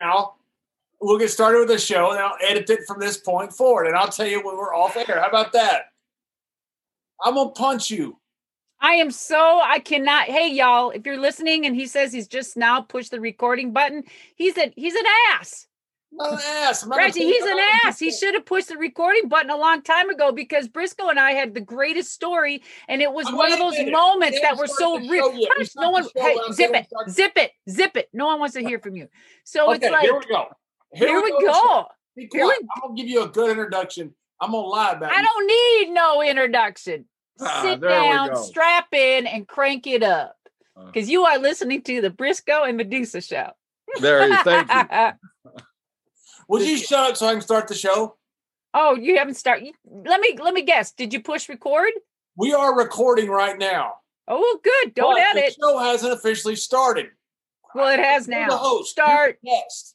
now. We'll get started with the show, and I'll edit it from this point forward. And I'll tell you when we're off air. How about that? I'm gonna punch you. I am so I cannot. Hey y'all, if you're listening and he says he's just now pushed the recording button, he's a he's an ass. I'm an ass. I'm not Reggie, he's an ass. He should have pushed the recording button a long time ago because Briscoe and I had the greatest story, and it was Oh, one wait of those minute. moments that were so the show rich. yet. We Hush, no one, hey, zip it, started. zip it, zip it. No one wants to hear from you. So Okay, it's like, here we go. here we to the go. Be Here we- I'm gonna give you a good introduction. I'm gonna lie about I you. don't need no introduction. Ah, Sit down, strap in, and crank it up. Uh. Because you are listening to the Briscoe and Medusa show. There, you- thank you. Would you shut up so I can start the show? oh, you haven't started. Let me let me guess. Did you push record? We are recording right now. Oh, good. Don't but edit. The show hasn't officially started. Well, it has now. The host. Start. Guest.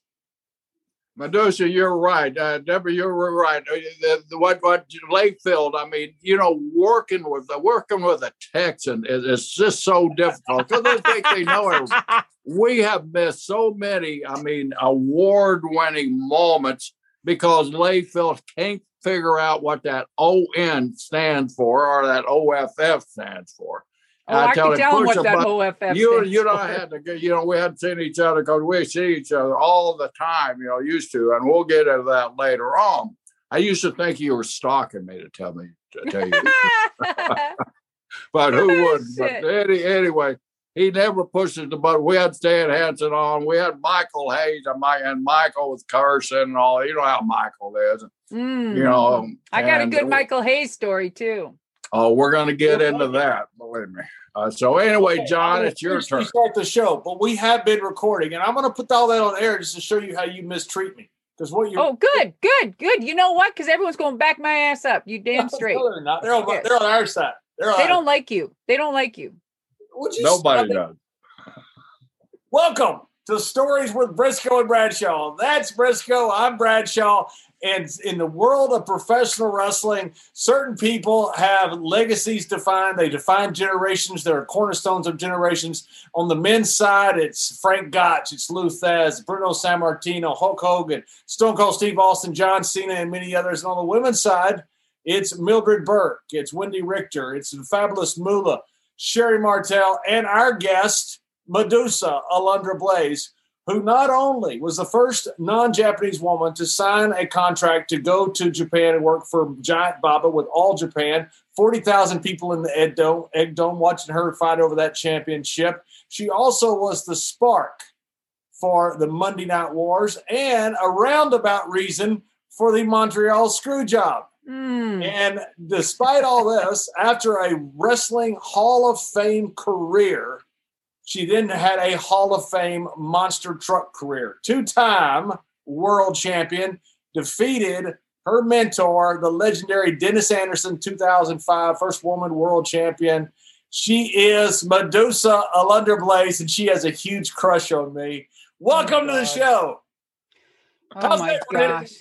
Medusa, you're right. Uh, Deborah, you're right. Uh, The, the, what what Layfield? I mean, you know, working with the working with a Texan is, is just so difficult because they think they know everything. We have missed so many. I mean, award-winning moments because Layfield can't figure out what that ON stands for or that OFF stands for. Oh, I, tell can him, tell him what that. OFF you you and. I had to go, you know, we hadn't seen each other because we see each other all the time, you know, used to, and we'll get into that later on. I used to think you were stalking me to tell me to tell you, but who would? But Shit. any, anyway, he never pushes the button. We had Stan Hansen on. We had Michael Hayes and, my, and Michael was cursing and all. You know how Michael is, Mm. you know. I got a good Michael Hayes story too. Oh, we're going to get into that. Believe me. Uh, so anyway, John, it's your officially turn. Start the show, but we have been recording, and I'm going to put all that on air just to show you how you mistreat me. Because what you Oh, good, good, good. You know what? Because everyone's going to back my ass up. You damn straight. No, they're not. They're on, Yeah. they're on our side. They're on They don't like you. They don't like you. Would you Nobody stop does. Welcome to Stories with Briscoe and Bradshaw. That's Briscoe. I'm Bradshaw. And in the world of professional wrestling, certain people have legacies defined. They define generations. There are cornerstones of generations. On the men's side, it's Frank Gotch, it's Lou Thesz, Bruno Sammartino, Hulk Hogan, Stone Cold Steve Austin, John Cena, and many others. And on the women's side, it's Mildred Burke, it's Wendy Richter, it's the fabulous Moolah, Sherri Martel, and our guest, Medusa Alundra Blaze, who not only was the first non-Japanese woman to sign a contract to go to Japan and work for Giant Baba with All Japan, 40,000 people in the Egg Dome, Egg Dome watching her fight over that championship. She also was the spark for the Monday Night Wars and a roundabout reason for the Montreal Screwjob. Mm. And despite all this, after a wrestling Hall of Fame career, she then had a Hall of Fame monster truck career. Two time world champion, defeated her mentor, the legendary Dennis Anderson, 2005, first woman world champion. She is Medusa Alundra Blaze, and she has a huge crush on me. Oh Welcome to the show. Oh my gosh.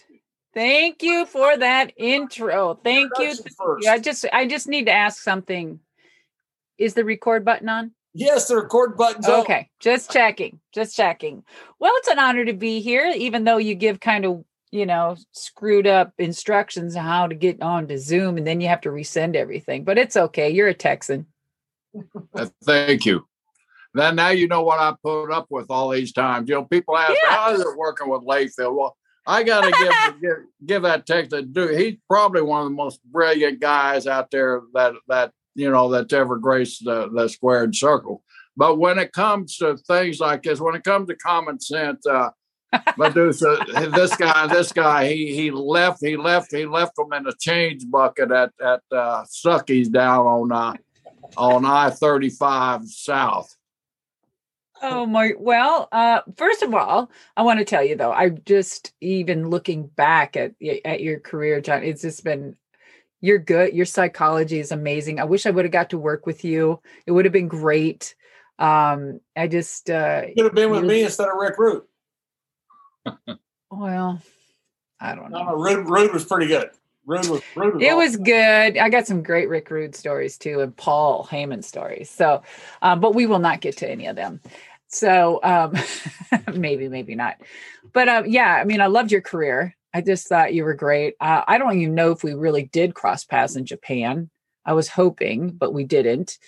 Thank you for that intro. Thank you. First. I just I just need to ask something. Is the record button on? Yes, the record button's on. Okay, just checking. Just checking. Well, it's an honor to be here, even though you give kind of, you know, screwed up instructions on how to get on to Zoom and then you have to resend everything. But it's okay. You're a Texan. Uh, Thank you. Then now you know what I put up with all these times. You know, people ask, Yeah. how is it working with Layfield? Well, I got to give, give give that text a do. He's probably one of the most brilliant guys out there that that you know that's ever graced the, the squared circle. But when it comes to things like this, when it comes to common sense, uh, Medusa, this guy, this guy, he he left, he left, he left them in a change bucket at at uh, Buc-ee's down on uh, on I thirty five South. Oh my well, uh first of all, I want to tell you though, I'm just even looking back at at your career, John, it's just been you're good. Your psychology is amazing. I wish I would have got to work with you. It would have been great. Um I just uh Could have been with You- me instead of Rick Rude. well, I don't know. no, Rude, Rude was pretty good. Rude was Rude was It awesome. was good. I got some great Rick Rude stories too, and Paul Heyman stories. So, um, but we will not get to any of them. So um, maybe, maybe not. But uh, yeah, I mean, I loved your career. I just thought you were great. Uh, I don't even know if we really did cross paths in Japan. I was hoping, but we didn't.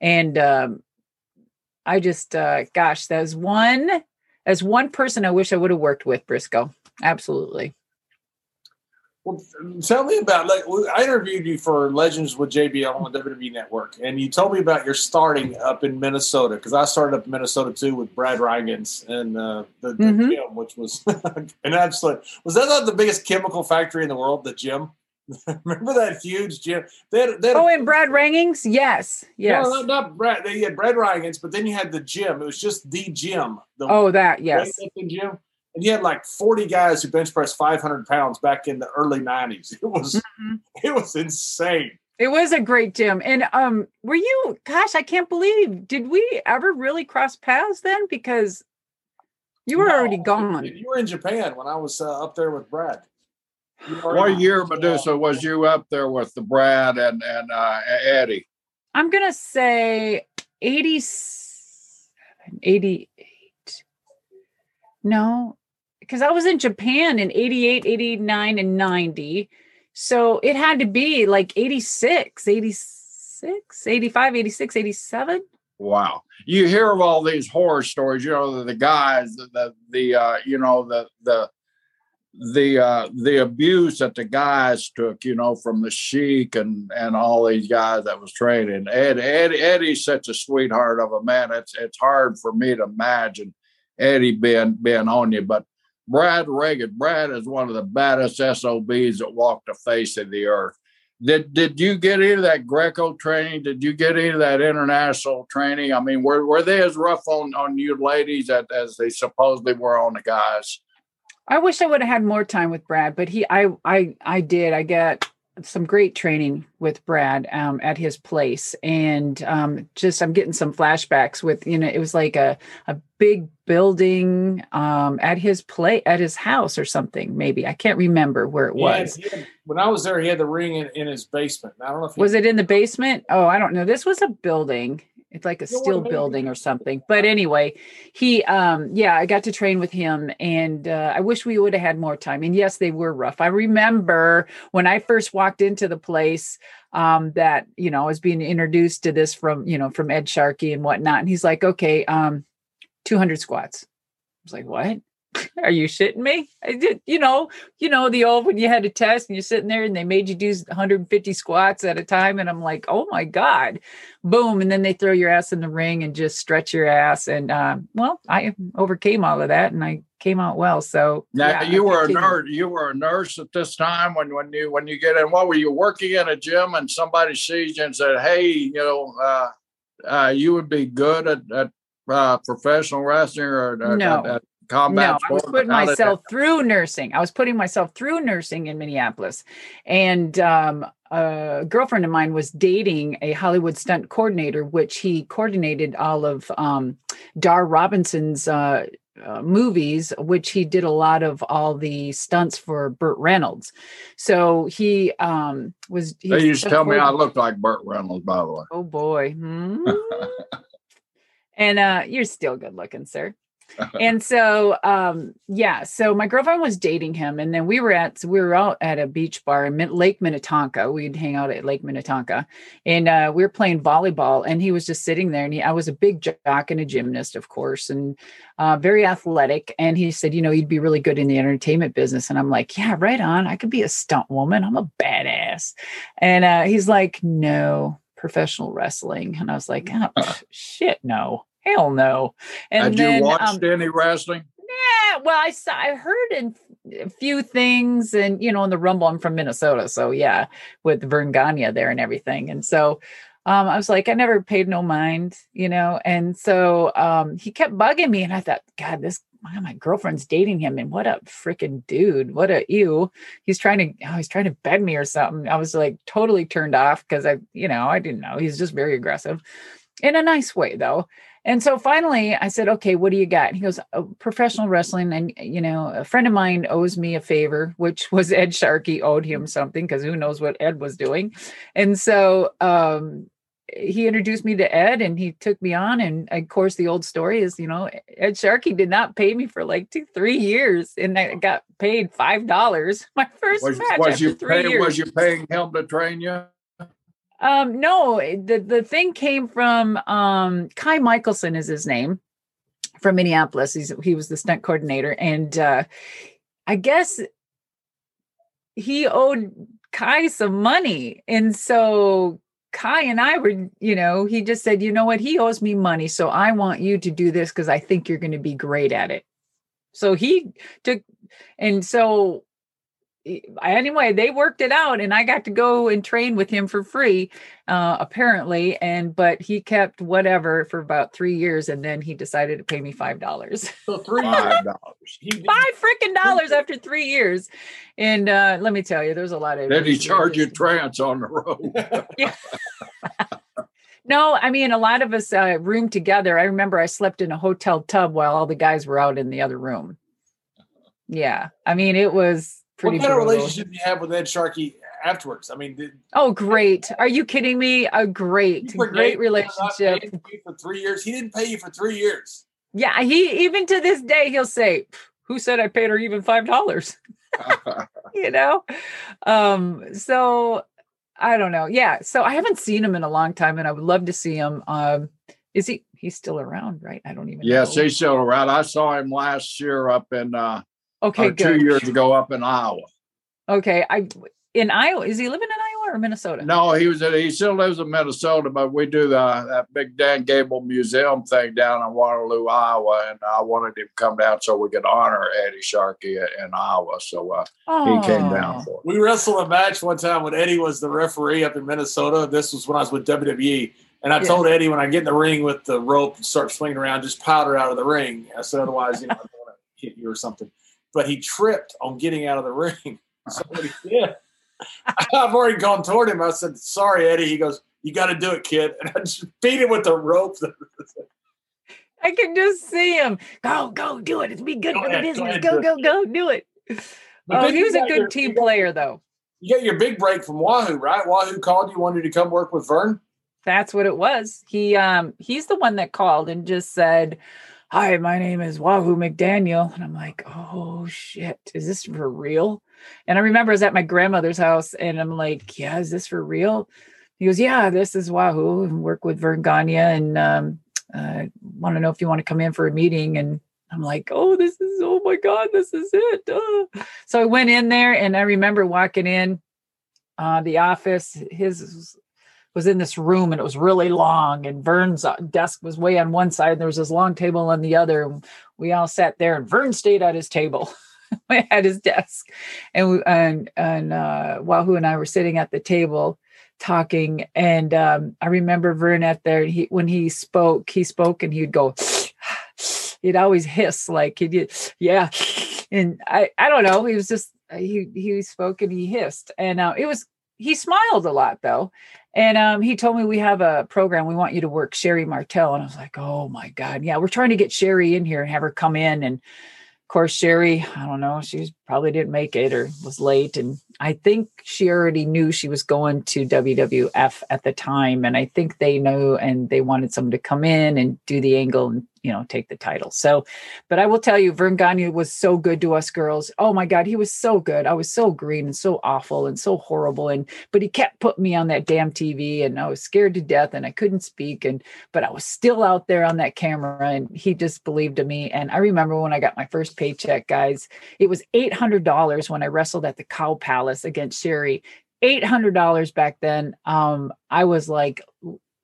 And um, I just, uh, gosh, there's one, as one person I wish I would have worked with, Briscoe. Absolutely. Well, tell me about like I interviewed you for Legends with JBL on the WWE Network, and you told me about your starting up in Minnesota because I started up in Minnesota too with Brad Rheingans and uh, the, the Mhm. gym, which was an absolute. Was that not the biggest chemical factory in the world? The gym. Remember that huge gym? They had, they had Oh, and Brad Rheingans? Yes. Yes. No, not, Brad. They had Brad Rheingans, but then you had the gym. It was just the gym. The Oh, that, yes. gym. And you had like 40 guys who bench pressed 500 pounds back in the early 90s. It was Mhm. it was insane. It was a great gym. And um, were you, gosh, I can't believe, did we ever really cross paths then? Because you were already gone. You were in Japan when I was uh, up there with Brad. What year, Medusa, was you up there with the Brad and and uh, Eddie? I'm going to say 87, 88. No, because I was in Japan in 88, 89, and 90. So it had to be like 86, 86, 85, 86, 87. Wow. You hear of all these horror stories, you know, the, the guys, the, the, the uh, you know, the, the, the, uh, the abuse that the guys took, you know, from the Sheik and, and all these guys that was training. Ed, Ed, Eddie's such a sweetheart of a man. It's, it's hard for me to imagine Eddie being, being on you, but Brad Reagan, Brad is one of the baddest SOBs that walked the face of the earth. Did did you get of that Greco training? Did you get of that international training? I mean, were were they as rough on on you ladies as, as they supposedly were on the guys? I wish I would have had more time with Brad, but he, I, I, I did. I got some great training with Brad um, at his place, and um, just I'm getting some flashbacks with you know it was like a a big building um, at his play at his house or something. Maybe I can't remember where it was. he had- when I was there, he had the ring in, in his basement. I don't know if Was it in the basement? Oh, I don't know. This was a building. It's like a steel building or something. But anyway, he um yeah, I got to train with him and uh, I wish we would have had more time. And yes, they were rough. I remember when I first walked into the place um that, you know, I was being introduced to this from, you know, from Ed Sharkey and whatnot. And he's like, okay, um 200 squats. I was like, what? Are you shitting me? I did, you know, you know, the old when you had a test and you're sitting there and they made you do 150 squats at a time. And I'm like, oh my God, boom. And then they throw your ass in the ring and just stretch your ass. And um, well, I overcame all of that and I came out well. So Now yeah, you were a nurse. You were a nurse at this time when when you when you get in. What were you working in a gym and somebody sees you and said, "Hey, you know, uh, uh, you would be good at, at uh, professional wrestling or at, No. at, at combat no, I was putting myself through nursing. I was putting myself through nursing in Minneapolis. And um, a girlfriend of mine was dating a Hollywood stunt coordinator, which he coordinated all of um, Dar Robinson's uh, uh, movies, which he did a lot of all the stunts for Burt Reynolds. So he um, was. he They used to tell me I looked like Burt Reynolds, by the way. Oh boy. Hmm. and uh you're still good looking, sir. and so um yeah, so my girlfriend was dating him and then we were at we were out at a beach bar in Lake Minnetonka. We'd hang out at Lake Minnetonka and uh we were playing volleyball and he was just sitting there and he, I was a big jock and a gymnast, of course, and uh very athletic and he said, you know, you'd be really good in the entertainment business and I'm like, yeah, right on. I could be a stunt woman. I'm a badass. And uh he's like, no, professional wrestling. And I was like, oh, pff, shit, no, hell no. And Had then, you watched um, any wrestling? yeah, well, I saw, I heard in a few things, and you know, in the Rumble, I'm from Minnesota, so yeah, with Verne Gagne there and everything, and so. Um, I was like, I never paid no mind, you know, and so um, he kept bugging me, and I thought, God, this wow, my girlfriend's dating him, and what a freaking dude! What a ew! He's trying to, oh, he's trying to bed me or something. I was like totally turned off because I, you know, I didn't know. He's just very aggressive, in a nice way though. And so finally I said, okay, what do you got? And he goes, oh, professional wrestling. And, you know, a friend of mine owes me a favor, which was Ed Sharkey owed him something because who knows what Ed was doing. And so um, he introduced me to Ed and he took me on. And of course, the old story is, you know, Ed Sharkey did not pay me for like two, three years, and I got paid five dollars my first Was, match was after you three paying? years. Was you paying him to train you? Um, no, the the thing came from um Kai Michelson is his name from Minneapolis. He's he was the stunt coordinator, and uh I guess he owed Kai some money, and so Kai and I were, you know, he just said, you know what, he owes me money, so I want you to do this because I think you're going to be great at it. So he took, and so anyway they worked it out and i got to go and train with him for free uh apparently and but he kept whatever for about three years and then he decided to pay me five dollars. So three. Five dollars. Five freaking dollars after three years. And uh let me tell you there's a lot of Did he charge you trance on the road? no i mean a lot of us uh roomed together. I remember i slept in a hotel tub while all the guys were out in the other room. Yeah. I mean it was pretty what kind of relationship do you have with Ed Sharkey afterwards? I mean, did, Oh, great. Are you kidding me? A you great, great him for not paying relationship. for three years. He didn't pay you for three years. Yeah, he even to this day he'll say, Who said I paid her even five dollars? you know? Um, so I don't know. Yeah. So I haven't seen him in a long time and I would love to see him. Um, is he he's still around, right? I don't even yes, know. he's still around. I saw him last year up in uh, okay, or two years ago up in Iowa. Okay. I in Iowa. Is he living in Iowa or Minnesota? No, he was. He still lives in Minnesota, but we do the that big Dan Gable Museum thing down in Waterloo, Iowa, and I wanted him to come down so we could honor Eddie Sharkey in Iowa. So uh, he came down for it. We wrestled a match one time when Eddie was the referee up in Minnesota. This was when I was with WWE. And I Yeah. told Eddie when I get in the ring with the rope and start swinging around, just powder out of the ring. I said, otherwise, you know, I'm going to hit you or something. But he tripped on getting out of the ring. So what he did, I've already gone toward him. I said, sorry, Eddie. He goes, you got to do it, kid. And I just beat him with the rope. I can just see him. Go, go, do it. It's be good Go for the ahead, go business. ahead, Go, go, go, do it. But oh, he was a good your- team player, though. You got your big break from Wahoo, right? Wahoo called you, wanted to come work with Verne. That's what it was. He um he's the one that called and just said, Hi, my name is Wahoo McDaniel. And I'm like, oh shit, is this for real? And I remember I was at my grandmother's house and I'm like, Yeah, is this for real? He goes, Yeah, this is Wahoo and work with Verne Gagne and um uh want to know if you want to come in for a meeting. And I'm like, oh, this is oh my god, this is it. Uh. So I went in there and I remember walking in uh the office. His was in this room and it was really long and Verne's uh, desk was way on one side and there was this long table on the other and we all sat there and Verne stayed at his table at his desk. And we, and and uh Wahoo and I were sitting at the table talking and um I remember Verne at there he when he spoke he spoke and he'd go he'd always hiss like he'd yeah. And I I don't know he was just he he spoke and he hissed and uh, it was he smiled a lot though and um, he told me we have a program. We want you to work Sherri Martel. And I was like, oh my God. Yeah, we're trying to get Sherri in here and have her come in. And of course, Sherri, I don't know, she probably didn't make it or was late. And I think she already knew she was going to WWF at the time. And I think they knew and they wanted someone to come in and do the angle and, you know, take the title. So, but I will tell you, Verne Gagne was so good to us girls. Oh my God, he was so good. I was so green and so awful and so horrible. And but he kept putting me on that damn TV and I was scared to death and I couldn't speak and but I was still out there on that camera and he just believed in me and I remember when I got my first paycheck guys it was $800 when I wrestled at the Cow Palace against Sherri $800 back then um I was like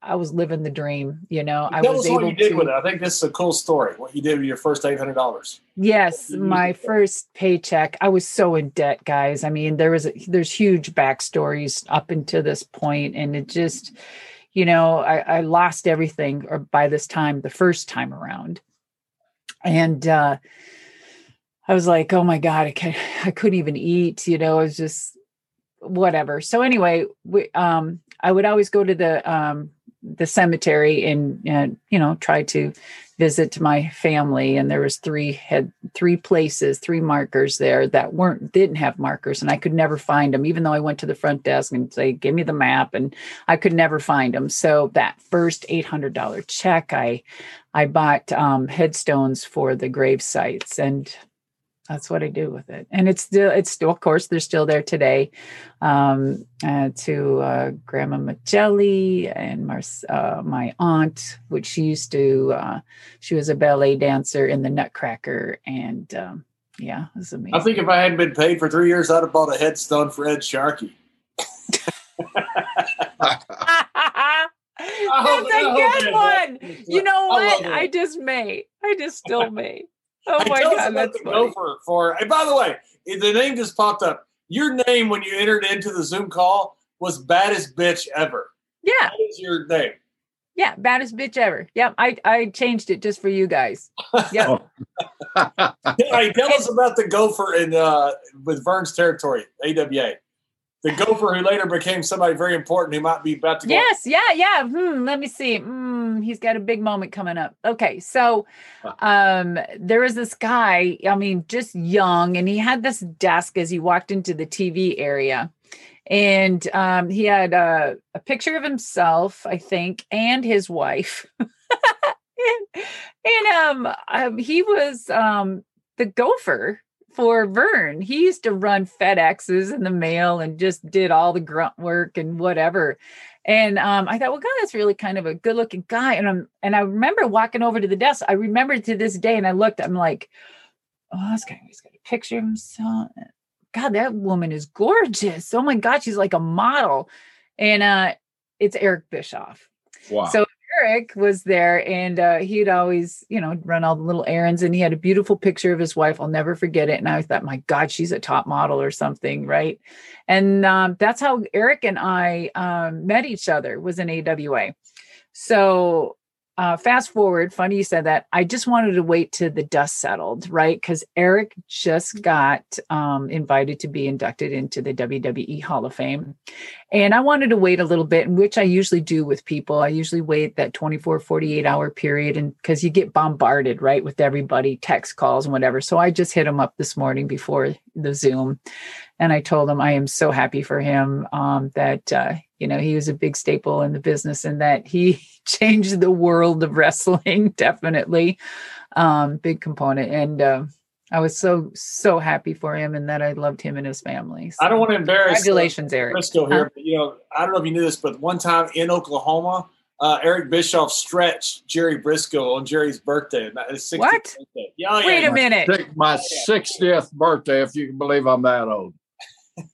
I was living the dream you know I was us what able you did to with it. I think this is a cool story. What you did with your first eight hundred dollars. Yes, my first paycheck. I was so in debt, guys. I mean, there was a, there's huge backstories up until this point, and it just, you know, I, I lost everything or by this time, the first time around, and uh, I was like, oh my god, I can't, I couldn't even eat. You know, it was just whatever. So anyway, we, um, I would always go to the um, the cemetery and, and you know try to visit to my family. And there was three had three places three markers there that weren't didn't have markers. And i could never find them even though i went to the front desk and say give me the map and i could never find them so that first $800 check i i bought um, headstones for the grave sites. And that's what I do with it. And it's still, it's still, of course, they're still there today. Um, uh, to uh, Grandma Magelli and uh, my aunt, which she used to, uh, she was a ballet dancer in the Nutcracker. And um, yeah, it was amazing. I think if I hadn't been paid for three years, I'd have bought a headstone for Ed Sharkey. That's a good one. You know what? I, I just may. I just still may. Oh my god, that's the funny. gopher for. And by the way, the name just popped up. Your name when you entered into the Zoom call was baddest bitch ever. Yeah, that is your name. Yeah, baddest bitch ever. Yep, I I changed it just for you guys. Yep. hey, tell us about the gopher in uh, with Verne's territory, AWA the gopher who later became somebody very important who might be about to go. Yes, yeah, yeah. Hmm, let me see. Hmm, he's got a big moment coming up. Okay, so um there was this guy, I mean, just young, and he had this desk as he walked into the TV area. And um, he had a, a picture of himself, I think, and his wife. and, and um, um, he was um, the gopher for Verne. He used to run FedExes in the mail and just did all the grunt work and whatever. And um, I thought, well, God, that's really kind of a good looking guy. And I'm and I remember walking over to the desk. I remember to this day, and I looked, I'm like, oh, this guy, he's got a picture of himself. God, that woman is gorgeous. Oh my God, she's like a model. And uh it's Eric Bischoff. Wow. So Eric was there and uh, he'd always, you know, run all the little errands and he had a beautiful picture of his wife. I'll never forget it. And I thought, my God, she's a top model or something, right? And um, that's how Eric and I um, met each other was in AWA. So uh, fast forward, funny you said that. I just wanted to wait till the dust settled, right? Because Eric just got um, invited to be inducted into the WWE Hall of Fame. And I wanted to wait a little bit, which I usually do with people. I usually wait that 24, 48 hour period. And because you get bombarded, right, with everybody, text calls and whatever. So I just hit him up this morning before the Zoom. And I told him I am so happy for him um, that, uh, you know, he was a big staple in the business and that he changed the world of wrestling, definitely. Um, big component. And uh, I was so, so happy for him and that I loved him and his family. So, I don't want to embarrass congratulations, Eric. Briscoe here, huh? but you know, I don't know if you knew this, but one time in Oklahoma, uh, Eric Bischoff stretched Jerry Briscoe on Jerry's birthday. His 60th what? Birthday. Yeah, oh, Wait yeah. a minute. My 60th birthday, if you can believe I'm that old.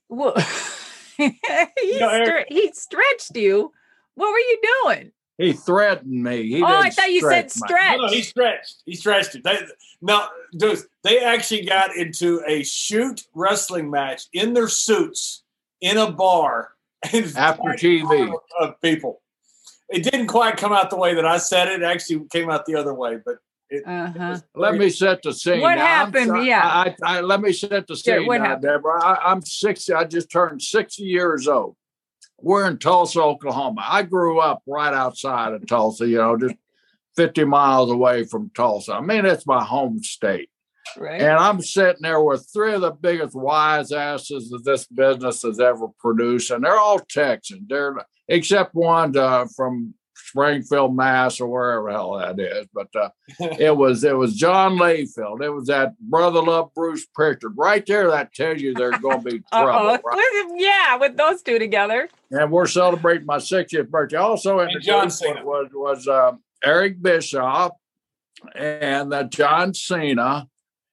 Well, he, you know, Eric, he stretched you. What were you doing? He threatened me. He oh, I thought you said stretch. No, no, he stretched. He stretched it. They, now, they actually got into a shoot wrestling match in their suits in a bar after TV of people. It didn't quite come out the way that I said it. it actually came out the other way, but it, uh-huh. let me set the scene. What now, happened? yeah. I, I, let me set the scene. Yeah, what now, happened? Deborah. I, I'm 60. I just turned 60 years old. We're in Tulsa, Oklahoma. I grew up right outside of Tulsa, you know, just 50 miles away from Tulsa. I mean, it's my home state. Right. And I'm sitting there with three of the biggest wise asses that this business has ever produced, and they're all Texans. They're except one uh, from Springfield, Mass, or wherever hell that is. But uh, it was it was John Layfield. It was that brother love Bruce Prichard right there. That tells you there's going to be trouble. Right? yeah, with those two together. And we're celebrating my 60th birthday. Also in and the John Cena was was uh, Eric Bischoff and uh, John Cena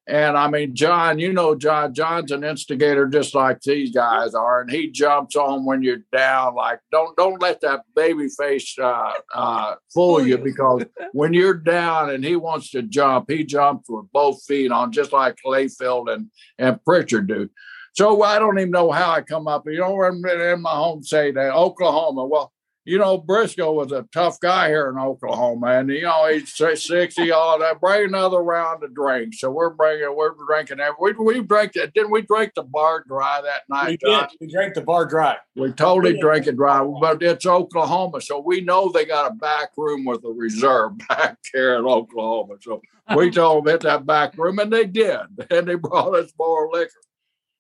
and I mean, John, you know, John, John's an instigator just like these guys are, and he jumps on when you're down. Like, don't don't let that baby face uh, uh, fool you because when you're down and he wants to jump, he jumps with both feet on, just like Layfield and and Prichard do. So I don't even know how I come up. You know, in my home state, Oklahoma. Well, you know, Briscoe was a tough guy here in Oklahoma, and you know he's sixty, all that. Bring another round of drinks. So we're bringing, we're drinking. We we drank it. Didn't we drink the bar dry that night? We did. We drank the bar dry. We totally drank it dry, but it's Oklahoma, so we know they got a back room with a reserve back here in Oklahoma. So we told them hit that back room, and they did, and they brought us more liquor.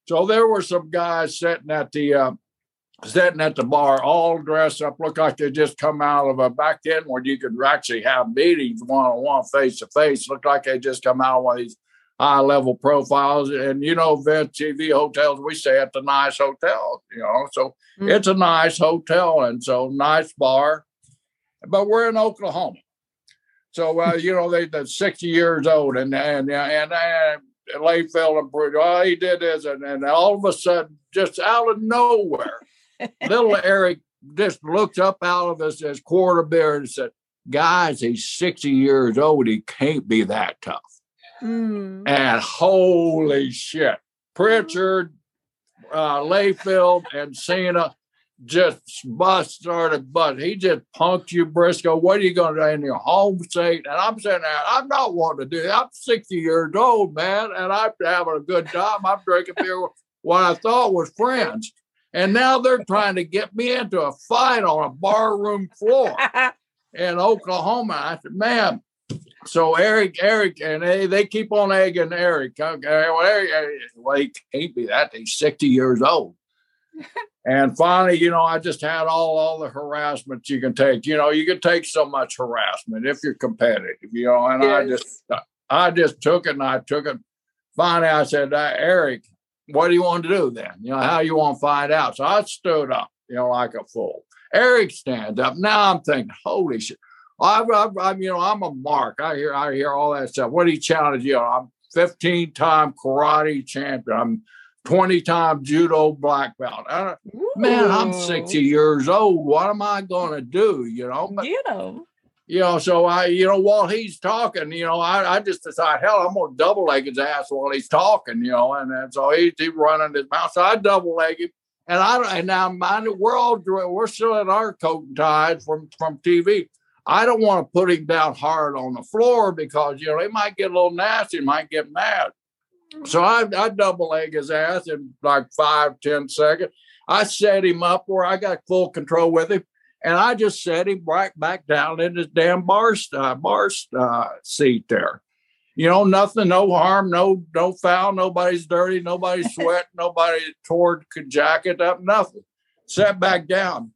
So there were some guys sitting at the. Uh, sitting at the bar, all dressed up, look like they just come out of a back then when you could actually have meetings one on one, face to face. look like they just come out of one of these high level profiles. And you know, Vince TV hotels, we stay at the nice hotel, you know, so mm-hmm. it's a nice hotel and so nice bar. But we're in Oklahoma. So uh, you know, they they're 60 years old and and and, and Layfield and Bruce, he did this, and, and all of a sudden, just out of nowhere, little Eric just looked up out of his, his quarter beer and said, Guys, he's 60 years old. He can't be that tough. Mm. And holy shit, Prichard, uh, Layfield, and Cena just bust started but he just punked you Briscoe. What are you gonna do in your home state? And I'm saying that I'm not wanting to do that. I'm 60 years old, man, and I'm having a good time. I'm drinking beer with what I thought was friends. And now they're trying to get me into a fight on a barroom floor in Oklahoma. I said, man. So Eric, Eric, and they, they keep on egging Eric. Okay, well, Eric, well, he can't be that. He's 60 years old. and finally, you know, I just had all all the harassment you can take. You know, you can take so much harassment if you're competitive. You know, and yes. I just I just took it and I took it. Finally, I said, uh, Eric, what do you want to do then? You know, how you want to find out? So I stood up, you know, like a fool. Eric stands up. Now I'm thinking, holy shit. I'm, I'm, you know, I'm a mark. I hear, I hear all that stuff. What do you challenge you? I'm 15 time karate champion. I'm 20 time judo black belt. man, I'm 60 years old. What am I going to do? You know, but, you know, you know, so I, you know, while he's talking, you know, I, I just decide, hell, I'm gonna double leg his ass while he's talking, you know, and, and so he's he running his mouth. So I double leg him, and I and now mind we're all we're still in our coat and ties from from TV. I don't want to put him down hard on the floor because you know he might get a little nasty, might get mad. So I, I double leg his ass in like five ten seconds. I set him up where I got full control with him and I just set him right back down in his damn bar, uh, bar uh, seat there. You know, nothing, no harm, no no foul, nobody's dirty, nobody's sweat, nobody tore jacket up, nothing. Sat back down,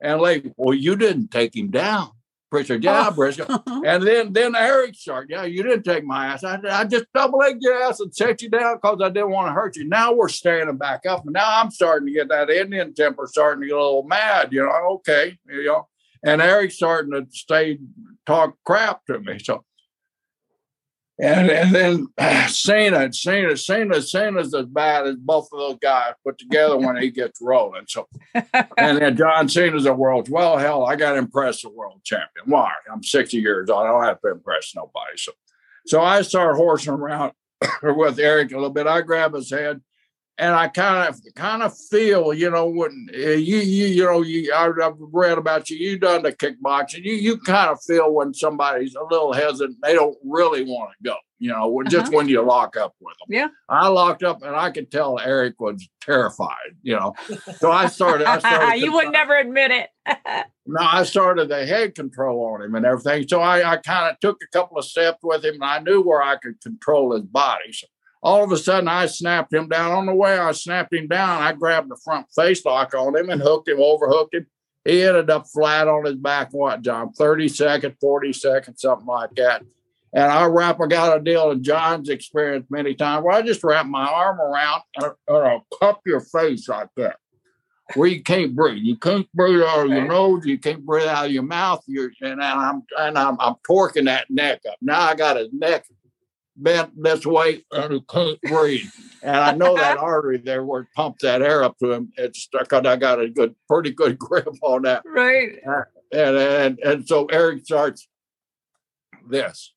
and like, well, you didn't take him down. Prichard, yeah, oh. Briscoe. and then then Eric started, yeah, you didn't take my ass. I, I just double legged your ass and set you down because I didn't want to hurt you. Now we're standing back up, and now I'm starting to get that Indian temper starting to get a little mad, you know. Okay, you know, and Eric's starting to stay talk crap to me. So and and then Cena, Cena, Cena, Cena's as bad as both of those guys put together when he gets rolling. So, and then John Cena's a world. Well, hell, I got to impress the world champion. Why? I'm 60 years old. I don't have to impress nobody. So, so I start horsing around with Eric a little bit. I grab his head and I kind of kind of feel, you know, when uh, you you you know, you I, have read about you. You done the kickboxing. You you kind of feel when somebody's a little hesitant. They don't really want to go. You know, uh-huh. just when you lock up with them. Yeah. I locked up, and I could tell Eric was terrified. You know, so I started. I started you would never admit it. no, I started the head control on him and everything. So I I kind of took a couple of steps with him, and I knew where I could control his body. So all of a sudden, I snapped him down. On the way I snapped him down, I grabbed the front face lock on him and hooked him, overhooked him. He ended up flat on his back, what, John? 30 seconds, 40 seconds, something like that. And I wrap, I got a deal, and John's experienced many times where I just wrap my arm around and, I'll cup your face like that, where you can't breathe. You can't breathe out of your nose, you can't breathe out of your mouth. You're, and I'm and I'm, I'm torquing that neck up. Now I got his neck bent this way and he can't breathe. And I know that artery there where it pumps that air up to him. It's stuck I got a good, pretty good grip on that. Right. Uh, and and and so Eric starts this.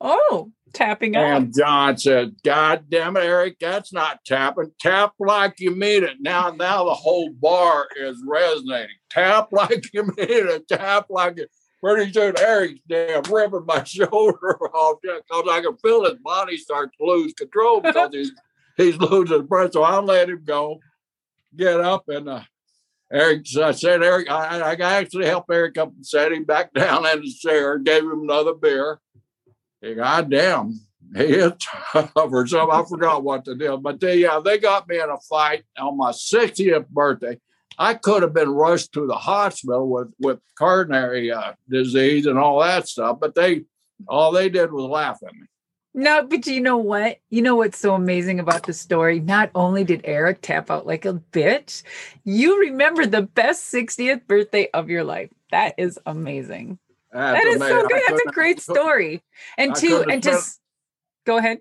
Oh. tapping out. And John said, God damn it, Eric, that's not tapping. Tap like you mean it. Now, now the whole bar is resonating. Tap like you mean it. Tap like it. Pretty soon, Eric's damn ripping my shoulder off because I can feel his body start to lose control because he's he's losing breath. So I let him go, get up, and uh, Eric, I said, Eric, I, I actually helped Eric up and set him back down in the chair, gave him another beer. He, God damn, he is tough or something. I forgot what to do. But they, yeah, they got me in a fight on my 60th birthday. I could have been rushed to the hospital with, with coronary uh, disease and all that stuff, but they all they did was laugh at me. No, but you know what? You know what's so amazing about the story? Not only did Eric tap out like a bitch, you remember the best 60th birthday of your life. That is amazing. That's that is amazing. so good. That's a great story. And to and to go ahead.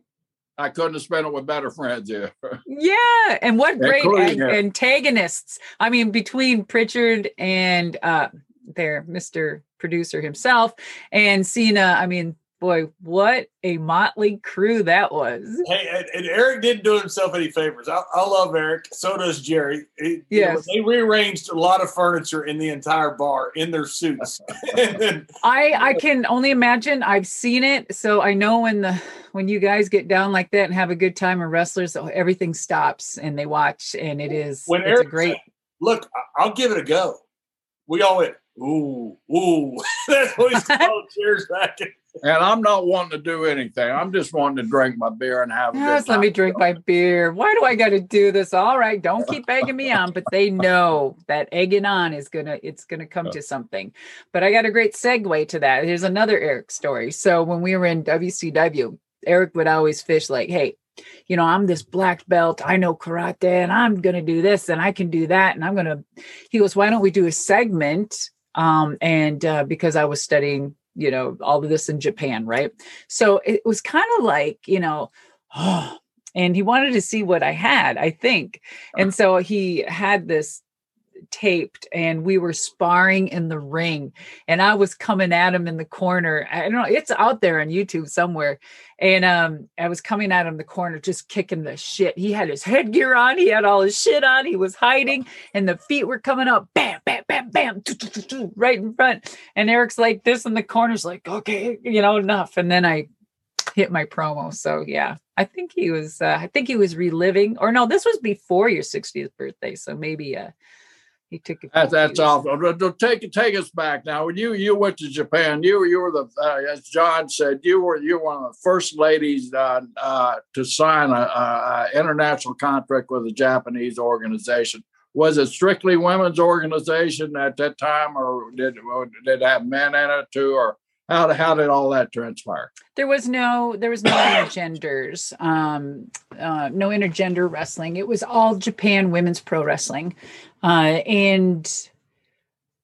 I couldn't have spent it with better friends. Yeah. Yeah. And what great ag- antagonists. I mean, between Prichard and uh their Mr. Producer himself and Cena, I mean, boy, what a motley crew that was. Hey, and, and Eric didn't do himself any favors. I, I love Eric. So does Jerry. He, yes. You know, they rearranged a lot of furniture in the entire bar in their suits. then, I I can only imagine. I've seen it, so I know when the when you guys get down like that and have a good time and wrestlers, oh, everything stops and they watch, and it is when it's Eric a great. Said, Look, I'll give it a go. We all went ooh ooh. That's what he's called. Cheers back. And I'm not wanting to do anything. I'm just wanting to drink my beer and have a yes, let me drink my beer. Why do I got to do this? All right, don't keep egging me on, but they know that egging on is gonna it's gonna come to something. But I got a great segue to that. Here's another Eric story. So when we were in WCW, Eric would always fish like, "Hey, you know, I'm this black belt. I know karate, and I'm gonna do this, and I can do that, and I'm gonna." He goes, "Why don't we do a segment?" Um, and uh, because I was studying you know, all of this in Japan, right? So it was kind of like, you know, oh, and he wanted to see what I had, I think. And so he had this taped and we were sparring in the ring and I was coming at him in the corner. I don't know, it's out there on YouTube somewhere. And um I was coming at him in the corner just kicking the shit. He had his headgear on, he had all his shit on, he was hiding and the feet were coming up bam bam bam bam right in front. And Eric's like this in the corner's like, "Okay, you know, enough." And then I hit my promo. So yeah, I think he was uh, I think he was reliving or no, this was before your 60th birthday. So maybe uh he took it. That's, that's awful. Take take us back now. When you you went to Japan, you you were the uh, as John said, you were you were one of the first ladies uh, uh, to sign a, a, international contract with a Japanese organization. Was it strictly women's organization at that time, or did did it have men in it too, or how, how did all that transpire? There was no there was no intergenders, um, uh, no intergender wrestling. It was all Japan women's pro wrestling, uh, and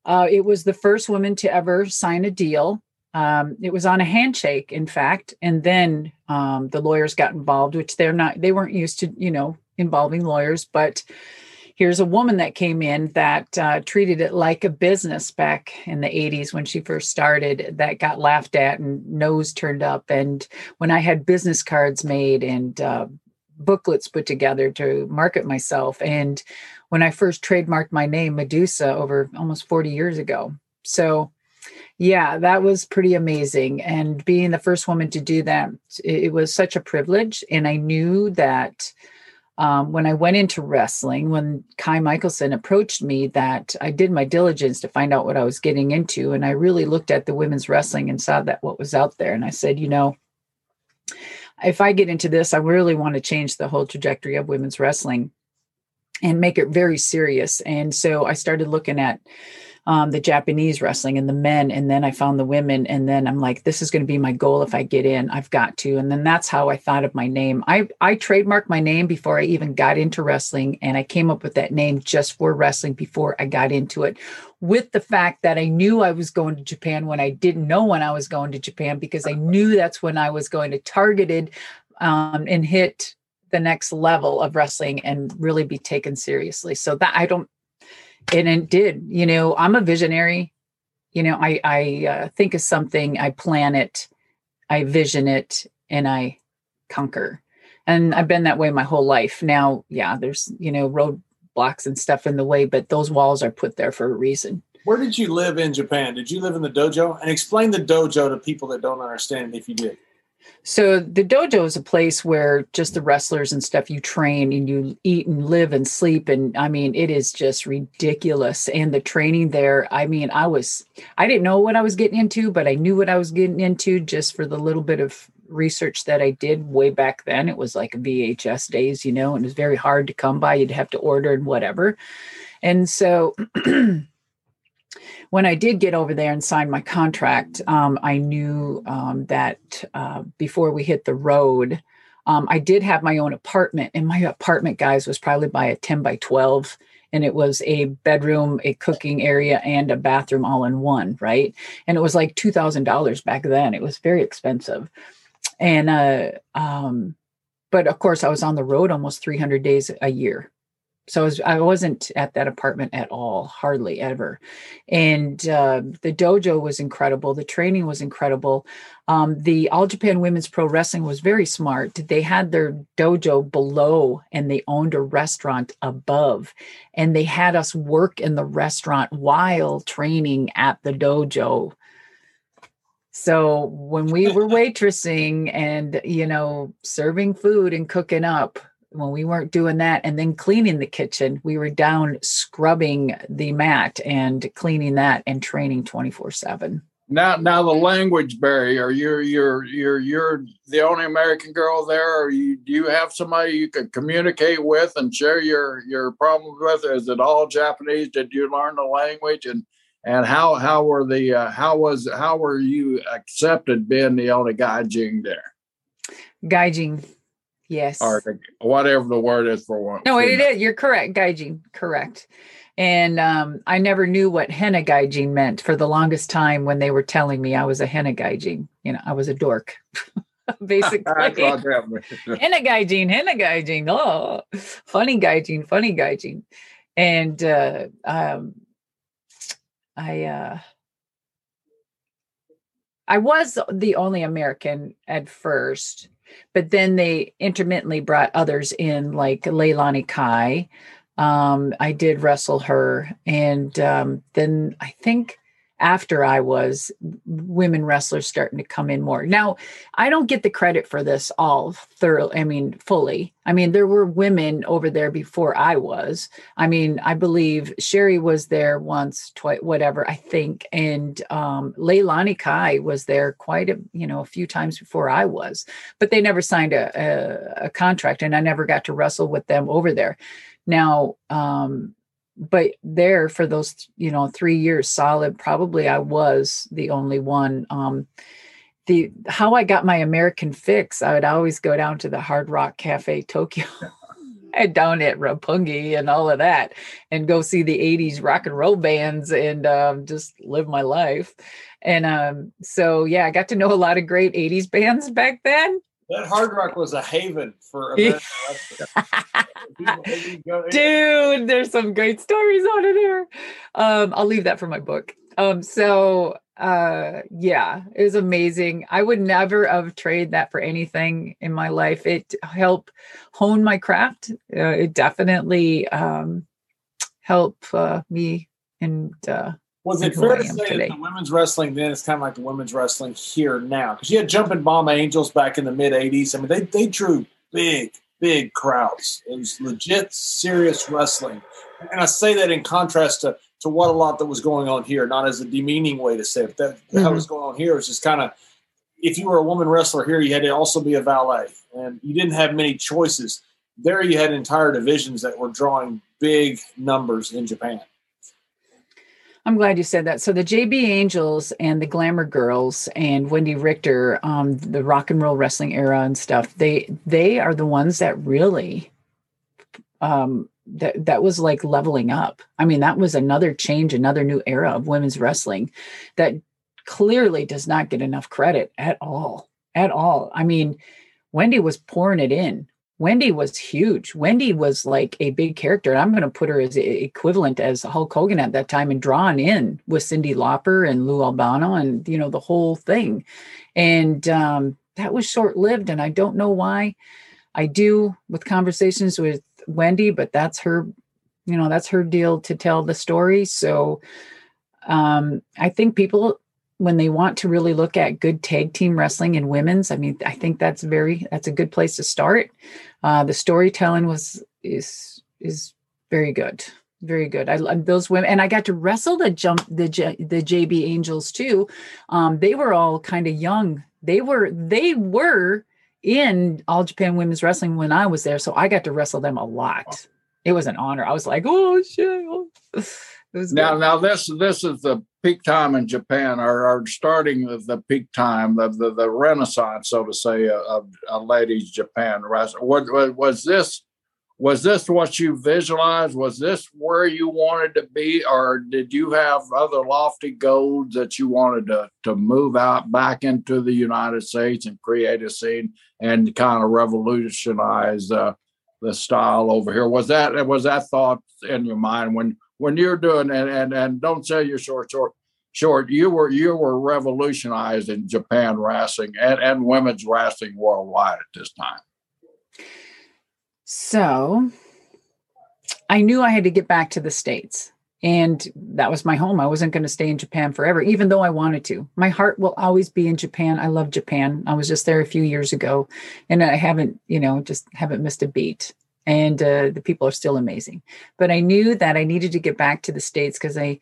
uh, it was the first woman to ever sign a deal. Um, it was on a handshake, in fact, and then um, the lawyers got involved, which they're not they weren't used to, you know, involving lawyers, but here's a woman that came in that uh, treated it like a business back in the 80s when she first started that got laughed at and nose turned up and when i had business cards made and uh, booklets put together to market myself and when i first trademarked my name medusa over almost 40 years ago so yeah that was pretty amazing and being the first woman to do that it, was such a privilege and i knew that um, when I went into wrestling, when Kai Michelson approached me, that I did my diligence to find out what I was getting into. And I really looked at the women's wrestling and saw that what was out there. And I said, you know, if I get into this, I really want to change the whole trajectory of women's wrestling and make it very serious. And so I started looking at um, the Japanese wrestling and the men, and then I found the women, and then I'm like, this is going to be my goal if I get in. I've got to, and then that's how I thought of my name. I I trademarked my name before I even got into wrestling, and I came up with that name just for wrestling before I got into it. With the fact that I knew I was going to Japan when I didn't know when I was going to Japan because I knew that's when I was going to targeted um, and hit the next level of wrestling and really be taken seriously. So that I don't and it did you know i'm a visionary you know i i uh, think of something i plan it i vision it and I conquer. And I've been that way my whole life. Now, yeah, there's, you know, roadblocks and stuff in the way, but those walls are put there for a reason. Where did you live in Japan? Did you live in the dojo? And explain the dojo to people that don't understand if you did. So the dojo is a place where just the wrestlers and stuff you train and you eat and live and sleep. And I mean it is just ridiculous. And the training there I mean I was I didn't know what I was getting into but I knew what I was getting into just for the little bit of research that I did way back then. It was like VHS days you know and it was very hard to come by. You'd have to order and whatever. And so when I did get over there and sign my contract, um, I knew um, that uh, before we hit the road, um, I did have my own apartment, and my apartment, guys, was probably by a 10 by 12. And it was a bedroom, a cooking area, and a bathroom all in one, right? And it was like $2,000 back then. It was very expensive. And, uh, um, but of course, I was on the road almost 300 days a year so I, was, I wasn't at that apartment at all hardly ever. And uh, the dojo was incredible the training was incredible. Um, the all japan women's pro wrestling was very smart. They had their dojo below and they owned a restaurant above. And they had us work in the restaurant while training at the dojo. So when we were waitressing and you know serving food and cooking up when we weren't doing that and then cleaning the kitchen, we were down scrubbing the mat and cleaning that and training 24 7. Now, now the language barrier. You're you're you're you're the only American girl there, or you do you have somebody you could communicate with and share your your problems with? Is it all Japanese? Did you learn the language and and how how were the uh, how was how were you accepted being the only gaijin there? Gaijin, Yes. Or whatever the word is for one. No, it is. You're correct. Gaijin. Correct. And um, I never knew what henna gaijin meant for the longest time when they were telling me I was a henna gaijin. You know, I was a dork. Basically, henna gaijin, henna gaijin. Oh, funny gaijin, funny gaijin. And uh, um, I, uh, I was the only American at first but then they intermittently brought others in, like Leilani Kai. Um, I did wrestle her, and um, then I think after I was, women wrestlers starting to come in more. Now, I don't get the credit for this all thoroughly, I mean, fully. I mean, there were women over there before I was. I mean, I believe Sherri was there once, twice, whatever, I think. And um, Leilani Kai was there quite a, you know, a few times before I was, but they never signed a, a, a contract and I never got to wrestle with them over there. Now, um, but there for those you know three years solid probably i was the only one um the how i got my american fix i would always go down to the hard rock cafe tokyo and down at Roppongi and all of that and go see the 80s rock and roll bands and um, just live my life. And um, so yeah i got to know a lot of great 80s bands back then. That hard rock was a haven for Dude, there's some great stories on it here. Um, I'll leave that for my book. Um, so uh yeah, it was amazing. I would never have traded that for anything in my life. It helped hone my craft. Uh, it definitely um helped uh, me and uh was it fair to say today. that the women's wrestling then is kind of like the women's wrestling here now? Because you had Jumping Bomb Angels back in the mid 80s. I mean, they, they drew big, big crowds. It was legit, serious wrestling. And I say that in contrast to, to what a lot that was going on here, not as a demeaning way to say it. That, mm-hmm. that was going on here was just kind of, if you were a woman wrestler here, you had to also be a valet. And you didn't have many choices. There you had entire divisions that were drawing big numbers in Japan. I'm glad you said that. So the JB Angels and the Glamour Girls and Wendy Richter, um, the rock and roll wrestling era and stuff, they they are the ones that really um that that was like leveling up. I mean, that was another change, another new era of women's wrestling that clearly does not get enough credit at all. At all. I mean, Wendy was pouring it in Wendy was huge. Wendy was like a big character. And I'm going to put her as equivalent as Hulk Hogan at that time and drawn in with Cyndi Lauper and Lou Albano and, you know, the whole thing. And um, that was short lived. And I don't know why. I do with conversations with Wendy, but that's her, you know, that's her deal to tell the story. So um, I think people, when they want to really look at good tag team wrestling in women's, I mean, I think that's very, that's a good place to start. Uh, the storytelling was, is, is very good very good. I love those women, and I got to wrestle the jump the J, the JB Angels too. Um, they were all kind of young. They were they were in All Japan Women's Wrestling when I was there, so I got to wrestle them a lot. It was an honor. I was like, oh shit. Was now, good. now this this is the peak time in Japan, or, or starting of the peak time of the, the renaissance, so to say, of, of ladies Japan what was this? Was this what you visualized? Was this where you wanted to be, or did you have other lofty goals that you wanted to to move out back into the United States and create a scene and kind of revolutionize uh, the style over here? Was that was that thought in your mind when when you're doing and and, and don't sell your short short short. You were you were revolutionized in japan wrestling and, and women's wrestling worldwide at this time. So i knew i had to get back to the states and that was my home. I wasn't going to stay in japan forever even though i wanted to. My heart will always be in japan. I love japan. I was just there a few years ago and i haven't you know just haven't missed a beat and uh, the people are still amazing. But I knew that I needed to get back to the states because I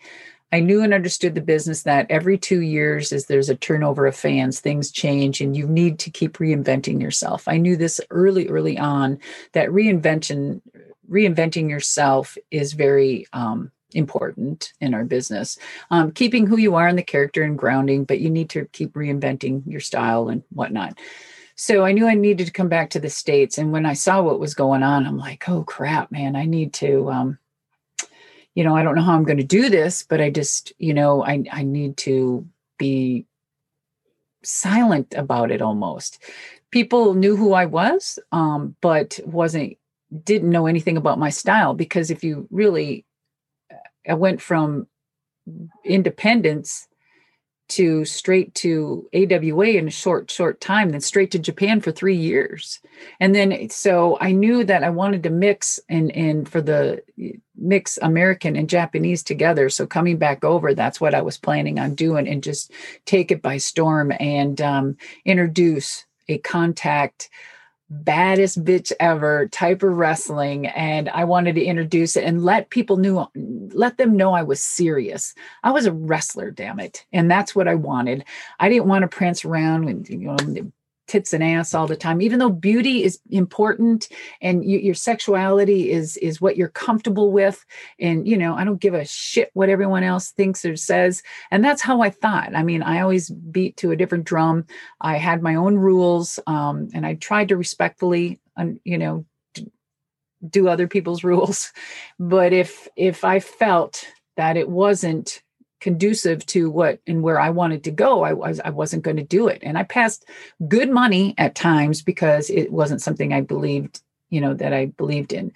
I knew and understood the business that every two years, is there's a turnover of fans, things change and you need to keep reinventing yourself. I knew this early, early on that reinvention, reinventing yourself is very um, important in our business. Um, keeping who you are in the character and grounding, but you need to keep reinventing your style and whatnot. So I knew I needed to come back to the States. And when I saw what was going on, I'm like, oh crap, man, I need to, um, you know, I don't know how I'm going to do this, but I just, you know, I, I need to be silent about it almost. People knew who I was, um, but wasn't, didn't know anything about my style because if you really, I went from independence to straight to AWA in a short, short time, then straight to Japan for three years. And then so I knew that I wanted to mix and and for the mix American and Japanese together. So coming back over, that's what I was planning on doing and just take it by storm and um, introduce a contact baddest bitch ever type of wrestling and i wanted to introduce it and let people knew let them know i was serious. I was a wrestler damn it and that's what i wanted. I didn't want to prance around and you know tits and ass all the time even though beauty is important and you, your sexuality is is what you're comfortable with. And you know i don't give a shit what everyone else thinks or says. And that's how i thought. I mean i always beat to a different drum. I had my own rules um, and i tried to respectfully you know do other people's rules. But if if i felt that it wasn't conducive to what and where I wanted to go, I was I wasn't going to do it. And I passed good money at times because it wasn't something I believed, you know, that I believed in.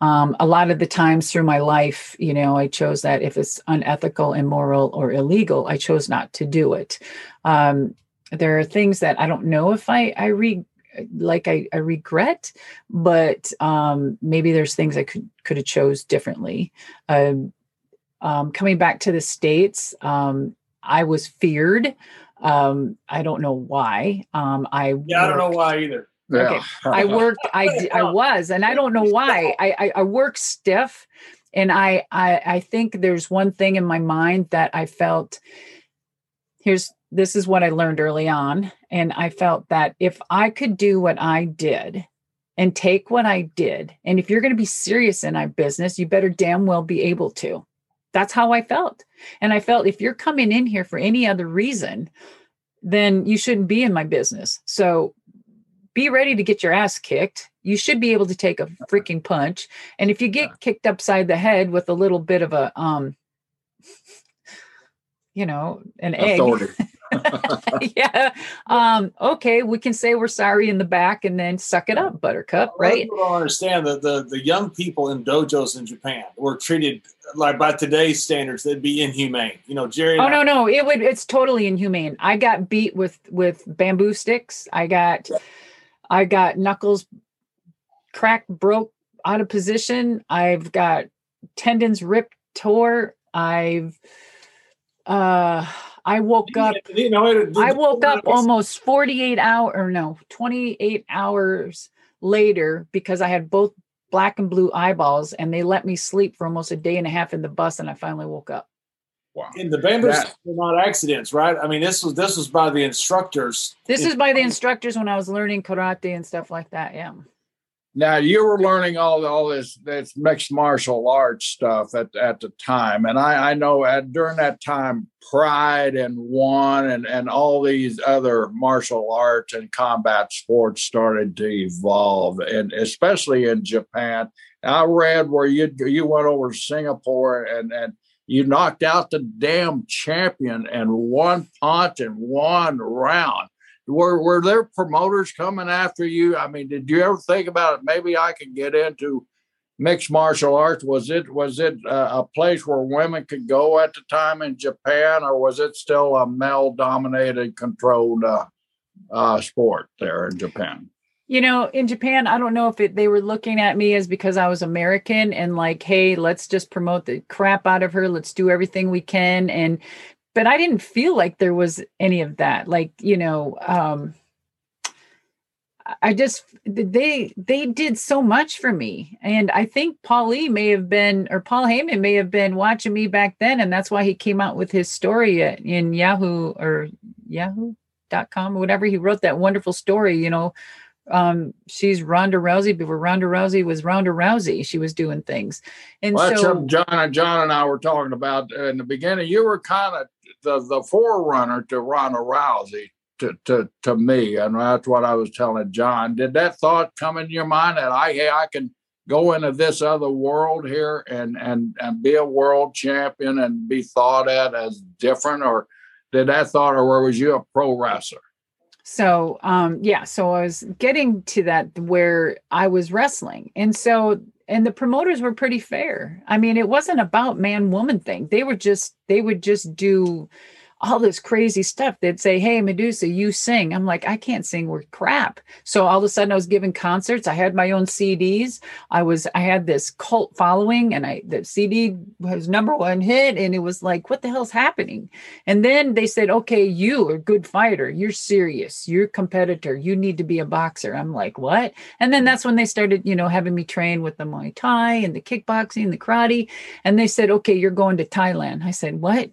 Um, a lot of the times through my life, you know, I chose that if it's unethical, immoral, or illegal, I chose not to do it. Um, there are things that I don't know if I I read like I, I regret, but um, maybe there's things I could could have chose differently. Um, um, coming back to the states, um, I was feared. Um, I don't know why. Um, I yeah, I don't know why either. Okay, yeah. I worked. I I was, and I don't know why. I I, I work stiff, and I, I I think there's one thing in my mind that I felt. Here's this is what I learned early on, and I felt that if I could do what I did, and take what I did, and if you're going to be serious in our business, you better damn well be able to that's how I felt. And I felt if you're coming in here for any other reason, then you shouldn't be in my business. So be ready to get your ass kicked. You should be able to take a freaking punch. And if you get kicked upside the head with a little bit of a um you know, an Authority. egg. yeah. Um, okay, we can say we're sorry in the back and then suck it up, Buttercup, right? People don't understand that the, the young people in dojos in Japan were treated like by today's standards, they'd be inhumane. You know, Jerry. Oh no, no, it would. It's totally inhumane. I got beat with with bamboo sticks. I got, I got knuckles cracked, broke, out of position. I've got tendons ripped, tore. I've uh I woke up You know, it- I woke up almost 48 hour or no, 28 hours later because I had both black and blue eyeballs and they let me sleep for almost a day and a half in the bus and I finally woke up. Wow. And the bamboo That- were not accidents, right? I mean, this was this was by the instructors. This is by the instructors when I was learning karate and stuff like that. Yeah. Now you were learning all all this this mixed martial arts stuff at at the time, and I I know at during that time, Pride and One and and all these other martial arts and combat sports started to evolve, and especially in Japan. I read where you you went over to Singapore and and you knocked out the damn champion in one punch in one round were were there promoters coming after you? I mean, did you ever think about it? Maybe I could get into mixed martial arts. Was it was it uh, a place where women could go at the time in Japan, or was it still a male dominated, controlled uh, uh, sport there in Japan? You know, in Japan, I don't know if it, they were looking at me as because I was American and like, hey, let's just promote the crap out of her. Let's do everything we can. And, but I didn't feel like there was any of that. Like, you know, um, I just they they did so much for me, and I think Paul Lee may have been or Paul Heyman may have been watching me back then, and that's why he came out with his story in Yahoo or Yahoo.com or whatever. He wrote that wonderful story, you know, um she's Ronda Rousey before Ronda Rousey was Ronda Rousey she was doing things and well, that's so John and John and I were talking about in the beginning. You were kind of the the forerunner to Ronda Rousey to to to me, and that's what I was telling John. Did that thought come in your mind that I hey I can go into this other world here and and and be a world champion and be thought at as different, or did that thought, or where was you a pro wrestler? so um yeah so i was getting to that where i was wrestling and so and the promoters were pretty fair. I mean it wasn't about man woman thing. They were just they would just do all this crazy stuff they'd say hey medusa you sing i'm like i can't sing worth crap so all of a sudden i was giving concerts i had my own cds i was i had this cult following and i the cd was number one hit and it was like what the hell's happening and then they said, okay, you are a good fighter. You're serious. You're a competitor. You need to be a boxer. I'm like, what? And then that's when they started, you know, having me train with the Muay Thai and the kickboxing, and the karate. And they said, okay, you're going to Thailand. I said, what?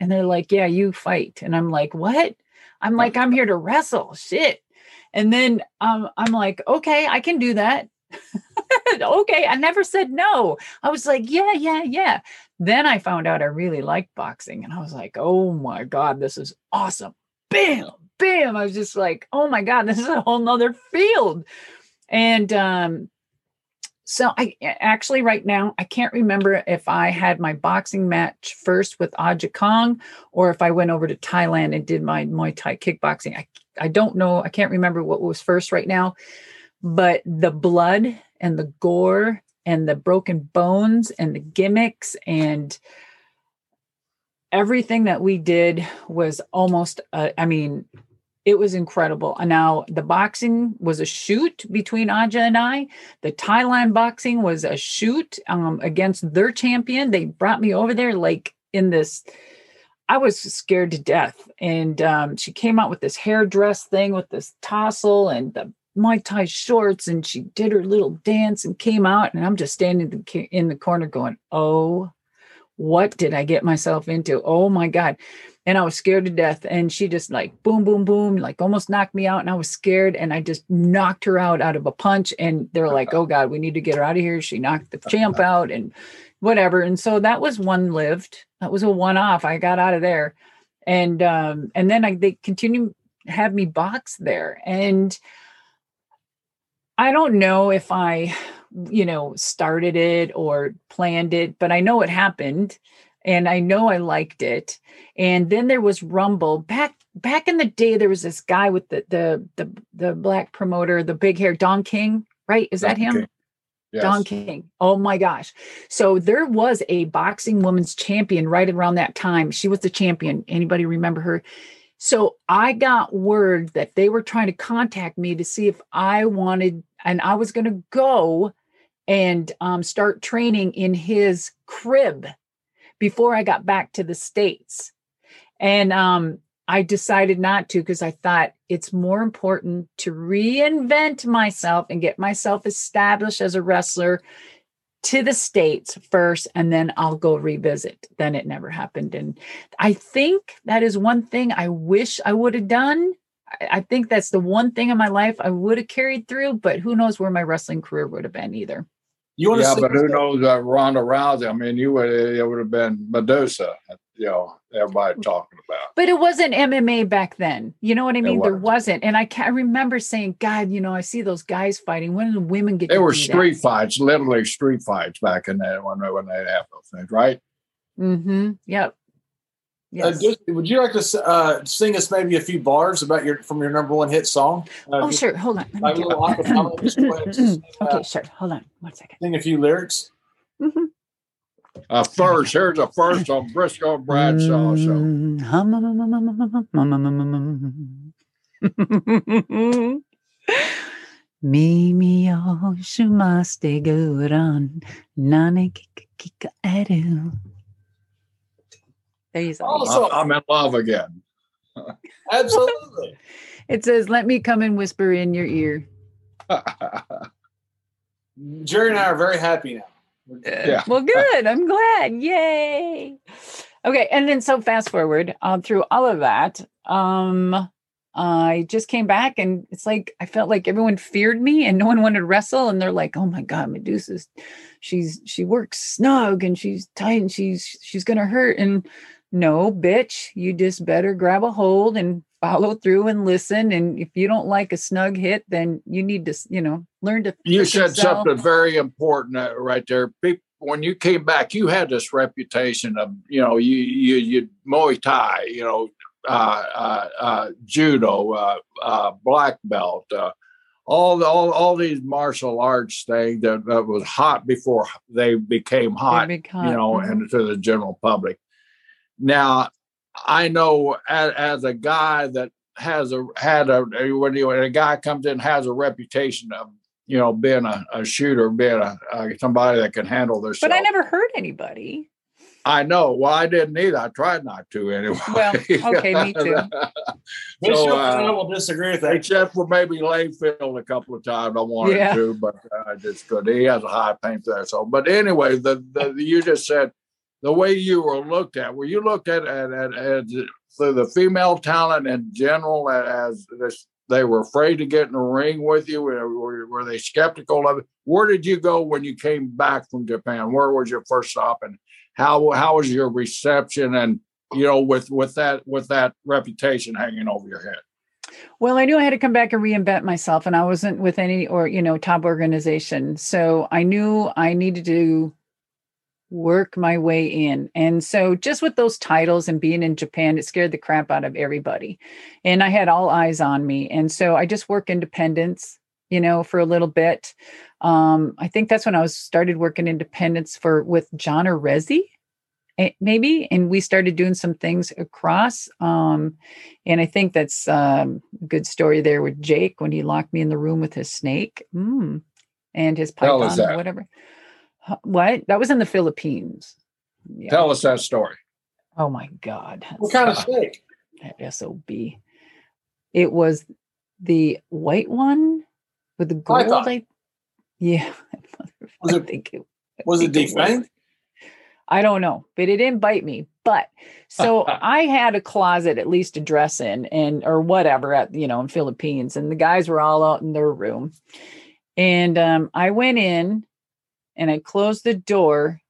And they're like, yeah, you fight. And I'm like, what? I'm like, I'm here to wrestle. Shit. And then um, I'm like, okay, I can do that. okay. I never said no. I was like, yeah, yeah, yeah. Then I found out I really liked boxing and I was like, oh my God, this is awesome. Bam, bam. I was just like, oh my God, this is a whole nother field. And um, so I actually right now I can't remember if I had my boxing match first with Aja Kong or if I went over to Thailand and did my Muay Thai kickboxing. I I don't know. I can't remember what was first right now, but the blood and the gore and the broken bones and the gimmicks and everything that we did was almost uh, i mean it was incredible. And now the boxing was a shoot between aja and i. The thailand boxing was a shoot um, against their champion. They brought me over there like in this i was scared to death. And um, she came out with this hairdress thing with this tassel and the Muay Thai shorts and she did her little dance and came out. And I'm just standing in the, in the corner going, "Oh, what did I get myself into? Oh my god." And I was scared to death and she just like boom boom boom like almost knocked me out and I was scared and I just knocked her out out of a punch and they're like, "Oh god, we need to get her out of here." She knocked the champ out and whatever. And so that was one lived. That was a one off. I got out of there. And um and then I they continue have me box there and I don't know if I, you know, started it or planned it, but I know it happened and I know I liked it. And then there was Rumble back back in the day there was this guy with the the the, the black promoter, the big hair, Don King, right? Is that him? Yes. Don King. Oh my gosh. So there was a boxing women's champion right around that time. She was the champion. Anybody remember her? So I got word that they were trying to contact me to see if I wanted, and I was going to go and um, start training in his crib before I got back to the States. And um, I decided not to because I thought it's more important to reinvent myself and get myself established as a wrestler to the States first, and then I'll go revisit. Then it never happened. And I think that is one thing I wish I would have done. I- I think that's the one thing in my life I would have carried through, but who knows where my wrestling career would have been either. You want to Yeah, sing but who knows uh, Ronda Rousey? I mean, you would it would have been Medusa. You know, everybody talking about. But it wasn't MMA back then. You know what I mean? There wasn't. wasn't. And I can't I remember saying, God, you know, I see those guys fighting. When do the women get There to were do that?" street fights, literally street fights back in that when they when they have those things, right? Mm-hmm. Yep. Uh, Yes. just- would you like to uh, sing us maybe a few bars about your from your number one hit song? Uh, oh, just sure. Hold on. Let me like a get- little acapella, just go ahead and sing, uh, okay, sure. Hold on. One second. Sing a few lyrics. Mhm. Uh, first, here's a first on Briscoe and Bradshaw show. Mm, hum, hum, hum, hum, hum, hum, He's also, I'm in love again. Absolutely. it says, "Let me come and whisper in your ear." Jerry and I are very happy now. Yeah. Well, good. I'm glad. Yay. Okay, and then so fast forward um, through all of that, um, I just came back and it's like I felt like everyone feared me and no one wanted to wrestle. And they're like, "Oh my God, Medusa's, she's she works snug and she's tight and she's she's gonna hurt." And no, bitch, you just better grab a hold and follow through and listen. And if you don't like a snug hit, then you need to, you know, learn to You said sell. something very important uh, right there. People, when you came back, you had this reputation of, you know, you you you Muay Thai, you know, uh, uh, uh, judo, uh, uh, black belt, uh, all the all, all these martial arts things that, that was hot before they became hot, big you hot, know, mhm. and to the general public. Now, I know as, as a guy that has a had a when, you, when a guy comes in has a reputation of you know being a, a shooter, being a, uh somebody that can handle their. But I never hurt anybody. I know. Well, I didn't either. I tried not to anyway. Well, okay, me too. So, and I uh, will disagree with that. except for maybe Layfield a couple of times I wanted Yeah. to, but I just couldn't. He has a high pain threshold. But anyway, the, the you just said the way you were looked at. Were you looked at at, at, at through the female talent in general as? They were afraid to get in the ring with you. Were, were they skeptical of it? Where did you go when you came back from Japan? Where was your first stop, and how how was your reception? And you know, with with that with that reputation hanging over your head. Well, I knew I had to come back and reinvent myself, and I wasn't with any or you know top organization, so I knew I needed to work my way in. And so, just with those titles and being in Japan, it scared the crap out of everybody, and I had all eyes on me, and so I just work independence, you know, for a little bit. Um, I think that's when I was started working independence for with John Arezzi. eh, Maybe, and we started doing some things across. Um, and I think that's um, a good story there with Jake when he locked me in the room with his snake mm. and his python or whatever. What? That was in the Philippines. Yeah. Tell us that story. oh my God. What kind of snake? that SOB? It was the white one with the gold. Python. I, yeah. Was I it- think it, Was think it defanged? I don't know, but it didn't bite me. But so I had a closet at least to dress in and or whatever at you know in Philippines, and the guys were all out in their room. And um, I went in and I closed the door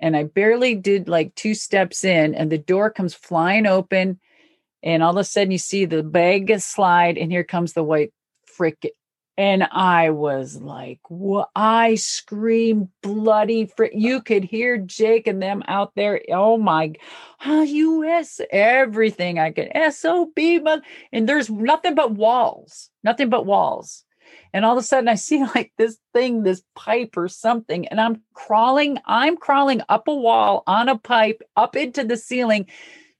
and I barely did like two steps in, and the door comes flying open, and all of a sudden you see the bag slide, and here comes the white frick and I was like, "What?" I screamed bloody! frick. you could hear Jake and them out there. Oh my, ah, U.S. everything I could sob, and there's nothing but walls, nothing but walls. And all of a sudden, I see like this thing, this pipe or something, and I'm crawling. I'm crawling up a wall on a pipe up into the ceiling.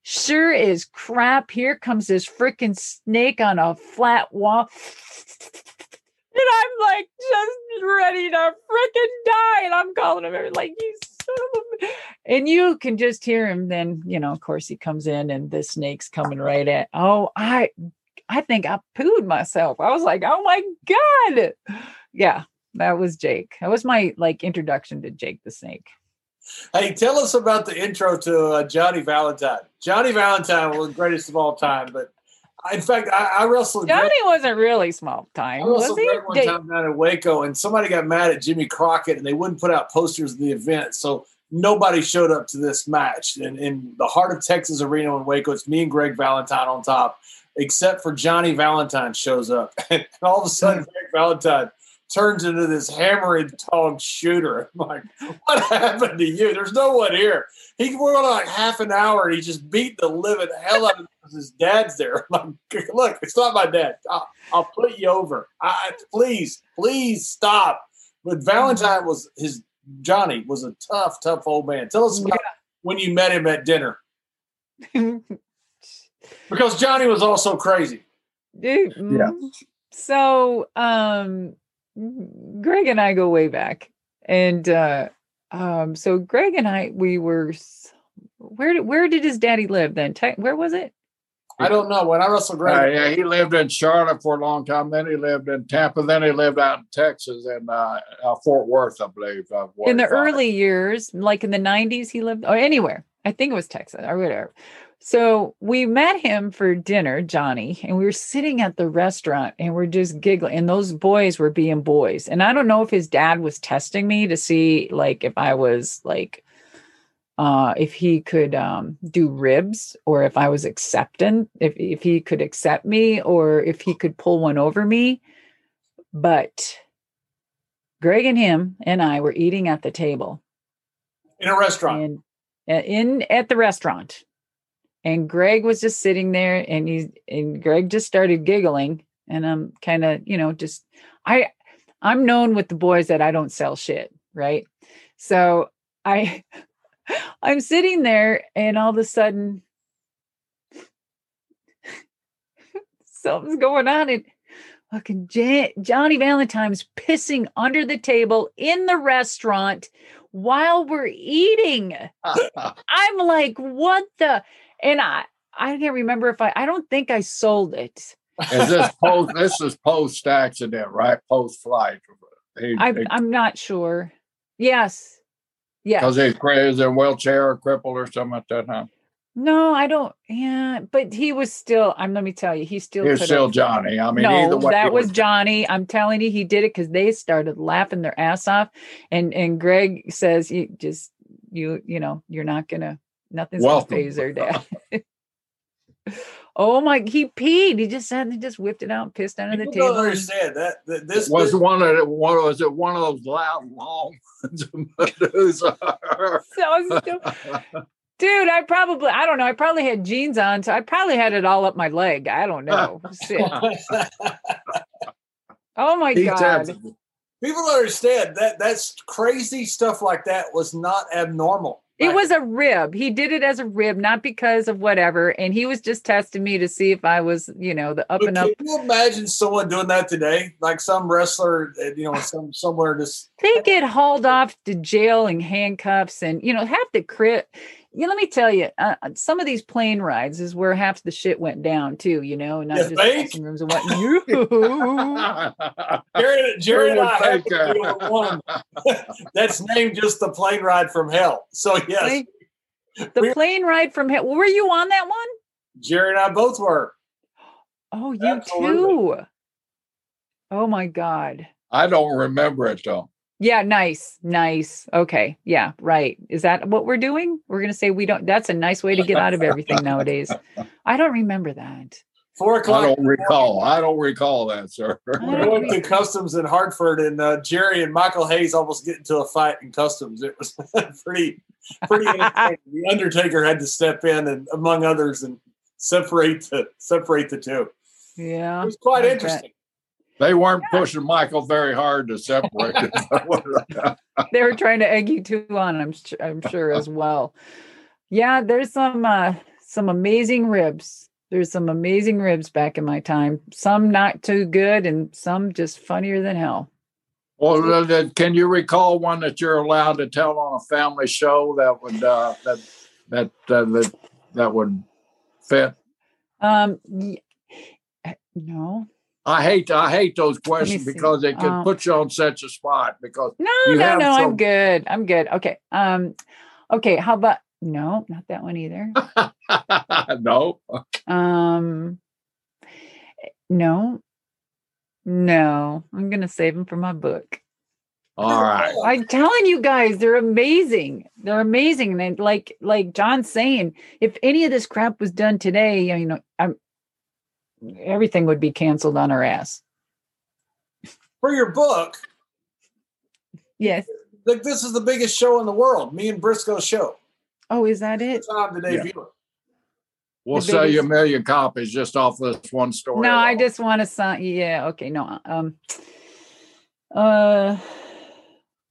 Sure is crap. Here comes this freaking snake on a flat wall and I'm like just ready to freaking die. And I'm calling him like you and you can just hear him then, you know, of course he comes in and the snake's coming right at oh, I I think I pooed myself. I was like, oh my God. Yeah, that was Jake. That was my like introduction to Jake the Snake. Hey, tell us about the intro to uh, Johnny Valentine. Johnny Valentine was the greatest of all time, but in fact, I, I wrestled. Johnny Greg, wasn't really small time. I wrestled was one time down in Waco, and somebody got mad at Jimmy Crockett, and they wouldn't put out posters of the event, so nobody showed up to this match. And in the heart of Texas Arena in Waco, it's me and Greg Valentine on top, except for Johnny Valentine shows up, and all of a sudden, Greg Valentine turns into this hammer and tong shooter. I'm like, what happened to you? There's no one here. He went on like half an hour and he just beat the living hell out of his dad's there. I'm like, look, it's not my dad. I'll, I'll put you over. I, please, please stop. But Valentine was his Johnny was a tough, tough old man. Tell us about yeah. when you met him at dinner. Because Johnny was also crazy. Dude, yeah. Mm, so um Greg and I go way back. And uh um so Greg and I we were where did where did his daddy live then? Where was it? I don't know. When I wrestled Greg, uh, yeah, he lived in Charlotte for a long time. Then he lived in Tampa. Then he lived out in Texas and uh, uh, Fort Worth, I believe. Uh, in the early years, like in the '90s, he lived or anywhere. I think it was Texas or whatever. So we met him for dinner, Johnny, and we were sitting at the restaurant and we're just giggling. And those boys were being boys. And I don't know if his dad was testing me to see like if I was like uh if he could um do ribs or if I was accepting, if if he could accept me or if he could pull one over me. But Greg and him and I were eating at the table. In a restaurant. In, in at the restaurant and Greg was just sitting there and he and Greg just started giggling and I'm kind of, you know, just I I'm known with the boys that I don't sell shit, right? So I I'm sitting there and all of a sudden something's going on and fucking Jan- Johnny Valentine's pissing under the table in the restaurant while we're eating. I'm like, what the and I I can't remember if I I don't think I sold it. Is this post? this is post accident, right? Post flight. I, I'm not sure. Yes. Yeah. Because he's crazy in wheelchair or crippled or something like that, huh? No, I don't. Yeah, but he was still. I'm. Let me tell you, he still. He's still Johnny. I mean, no, that was, was Johnny. I'm telling you, he did it because they started laughing their ass off, and and Greg says, "You just you you know you're not gonna Nothing's Welcome. gonna faze their dad. oh my! He peed. He just said he just whipped it out, and pissed under the table. Don't understand that, that this was this, one of the, one was it one of those loud long ones. so Dude, I probably I don't know. I probably had jeans on, so I probably had it all up my leg. I don't know. oh my god. People understand that that's crazy stuff like that was not abnormal. It was a rib. He did it as a rib, not because of whatever. And he was just testing me to see if I was, you know, the up but and up. Can you imagine someone doing that today? Like some wrestler, uh, you know, some somewhere just they get hauled off to jail in handcuffs and you know have to crit yeah, let me tell you, uh, uh, some of these plane rides is where half the shit went down too. You know, not you just dressing rooms and what. You, Jared, Jared and I have one that's named just the plane ride from hell. So yes, the plane ride from hell. Were you on that one? Jerry and I both were. Oh, you Absolutely. too. Oh my god. I don't remember it though. Yeah, nice, nice. Okay, yeah, right. Is that what we're doing? We're going to say we don't. That's a nice way to get out of everything nowadays. I don't remember that. Four o'clock. I don't recall. I don't recall that, sir. We went to customs in Hartford, and uh, Jerry and Michael Hayes almost get into a fight in customs. It was pretty, pretty. the Undertaker had to step in, and among others, and separate the separate the two. Yeah. It was quite I bet. They weren't pushing Michael very hard to separate. they were trying to egg you two on i'm i'm sure as well. Yeah there's some uh some amazing ribs. There's some amazing ribs back in my time. Some not too good and some just funnier than hell. Well, uh, can you recall one that you're allowed to tell on a family show that would uh, that that uh, that that would fit? um eh, no I hate I hate those questions because they can Um, put you on such a spot because no no no i'm good i'm good okay um okay how about no not that one either no. um no no i'm gonna save them for my book All right. I'm telling you guys, they're amazing. They're amazing. And like like John's saying, if any of this crap was done today, you know, I'm everything would be canceled on our ass. For your book, Yes. like this is the biggest show in the world. Me and Briscoe's show. Oh, is that it? Time to debut it. We'll The sell you a million copies just off this one story. No, I just want to sign. Yeah. Okay. No. Um. Uh.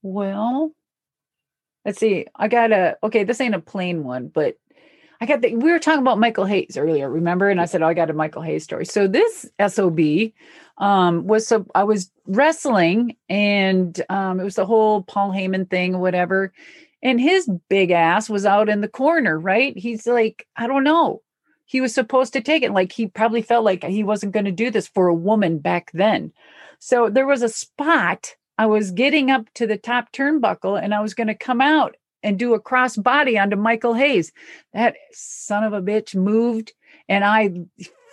Well. Let's see. I got a. Okay, this ain't a plain one, but I got the. We were talking about Michael Hayes earlier, remember? And I said, "Oh, I got a Michael Hayes story." So this sob, um, was so I was wrestling, and um, it was the whole Paul Heyman thing, whatever. And his big ass was out in the corner, right? He's like, I don't know he was supposed to take it. Like he probably felt like he wasn't going to do this for a woman back then. So there was a spot. I was getting up to the top turnbuckle and I was going to come out and do a cross body onto Michael Hayes. That son of a bitch moved and I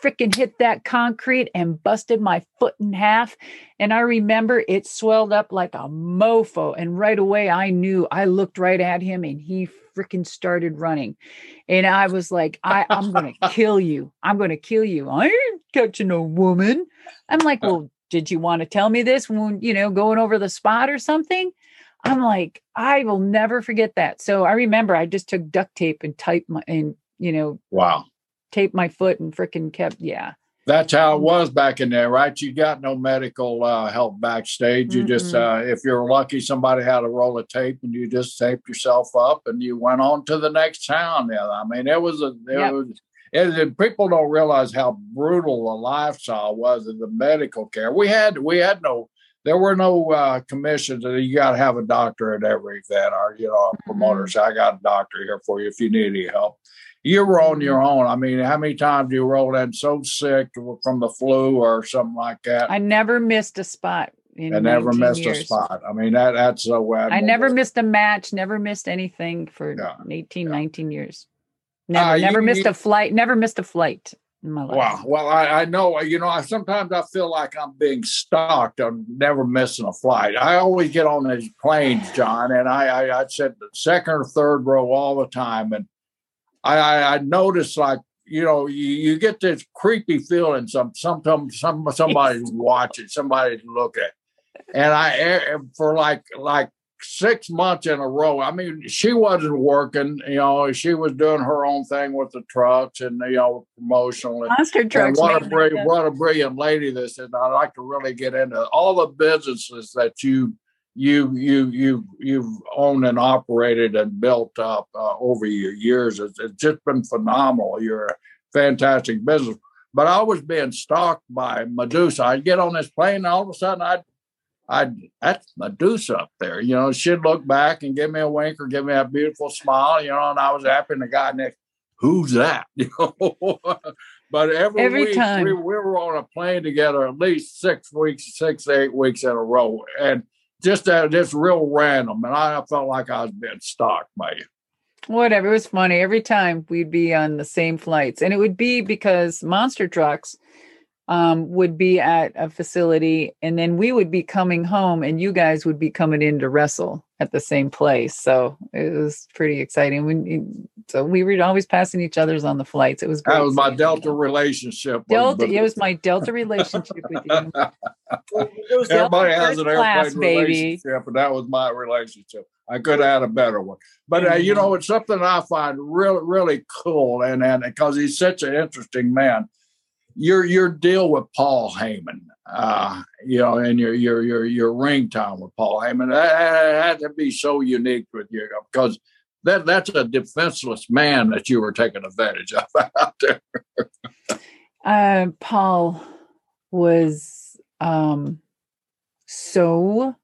freaking hit that concrete and busted my foot in half. And I remember it swelled up like a mofo. And right away I knew I looked right at him and he freaking started running. And I was like, I, I'm going to kill you. I'm going to kill you. I ain't catching a woman. I'm like, well, did you want to tell me this when, you know, going over the spot or something? I'm like, I will never forget that. So I remember I just took duct tape and typed my, and, you know, Wow. taped my foot and freaking kept, yeah. That's how it was back in there, right? You got no medical uh, help backstage. You just, uh, if you're lucky, somebody had a roll of tape and you just taped yourself up and you went on to the next town. Yeah, I mean, it was a, it Yep. was, people don't realize how brutal the lifestyle was in the medical care. We had, we had no, there were no uh, commissions. that You got to have a doctor at every event, or you know, a promoter say, "I got a doctor here for you if you need any help." you were on your own. I mean, how many times do you roll in so sick from the flu or something like that? I never missed a spot. In I never missed years. a spot. I mean, that that's so I never missed a match, never missed anything for Yeah, 18, yeah. 19 years. Never, Uh, you- missed you- a flight, never missed a flight in my life. Wow. Well, I, I know, you know, I sometimes I feel like I'm being stalked on never missing a flight. I always get on these planes, John, and I, I, I said the second or third row all the time. And I, I, I notice like, you know, you, you get this creepy feeling. Some, sometimes some, somebody's watching, somebody's looking. And I, eh, for like, like six months in a row. I mean, she wasn't working, you know, she was doing her own thing with the trucks and, you know, promotional. And, Monster and what a brilliant, what a brilliant lady this is. I'd like to really get into all the businesses that you you you you you've owned and operated and built up uh, over your years. It's, it's just been phenomenal. You're a fantastic business. But I was being stalked by Medusa. I'd get on this plane, and all of a sudden, I'd I'd that's Medusa up there. You know, she'd look back and give me a wink or give me a beautiful smile. You know, and I was happy. And the guy next, who's that? You know. but every, Every week time. we, we were on a plane together at least six weeks, six eight weeks in a row, and just uh, just real random. And I felt like I was being stalked by you. Whatever. It was funny. Every time we'd be on the same flights. And it would be because monster trucks, um, would be at a facility, and then we would be coming home, and you guys would be coming in to wrestle at the same place. So it was pretty exciting. When so we were always passing each other's on the flights. It was great. That was my Delta relationship. Delta, it was my Delta relationship with you. Everybody has an class, airplane baby. relationship, and that was my relationship. I could have had a better one, but uh, you know, it's something I find really, really cool, and and because he's such an interesting man your your deal with Paul Heyman, uh, you know, and your your your your ring time with Paul Heyman, that, that had to be so unique with you because that that's a defenseless man that you were taking advantage of out there. uh, Paul was um, so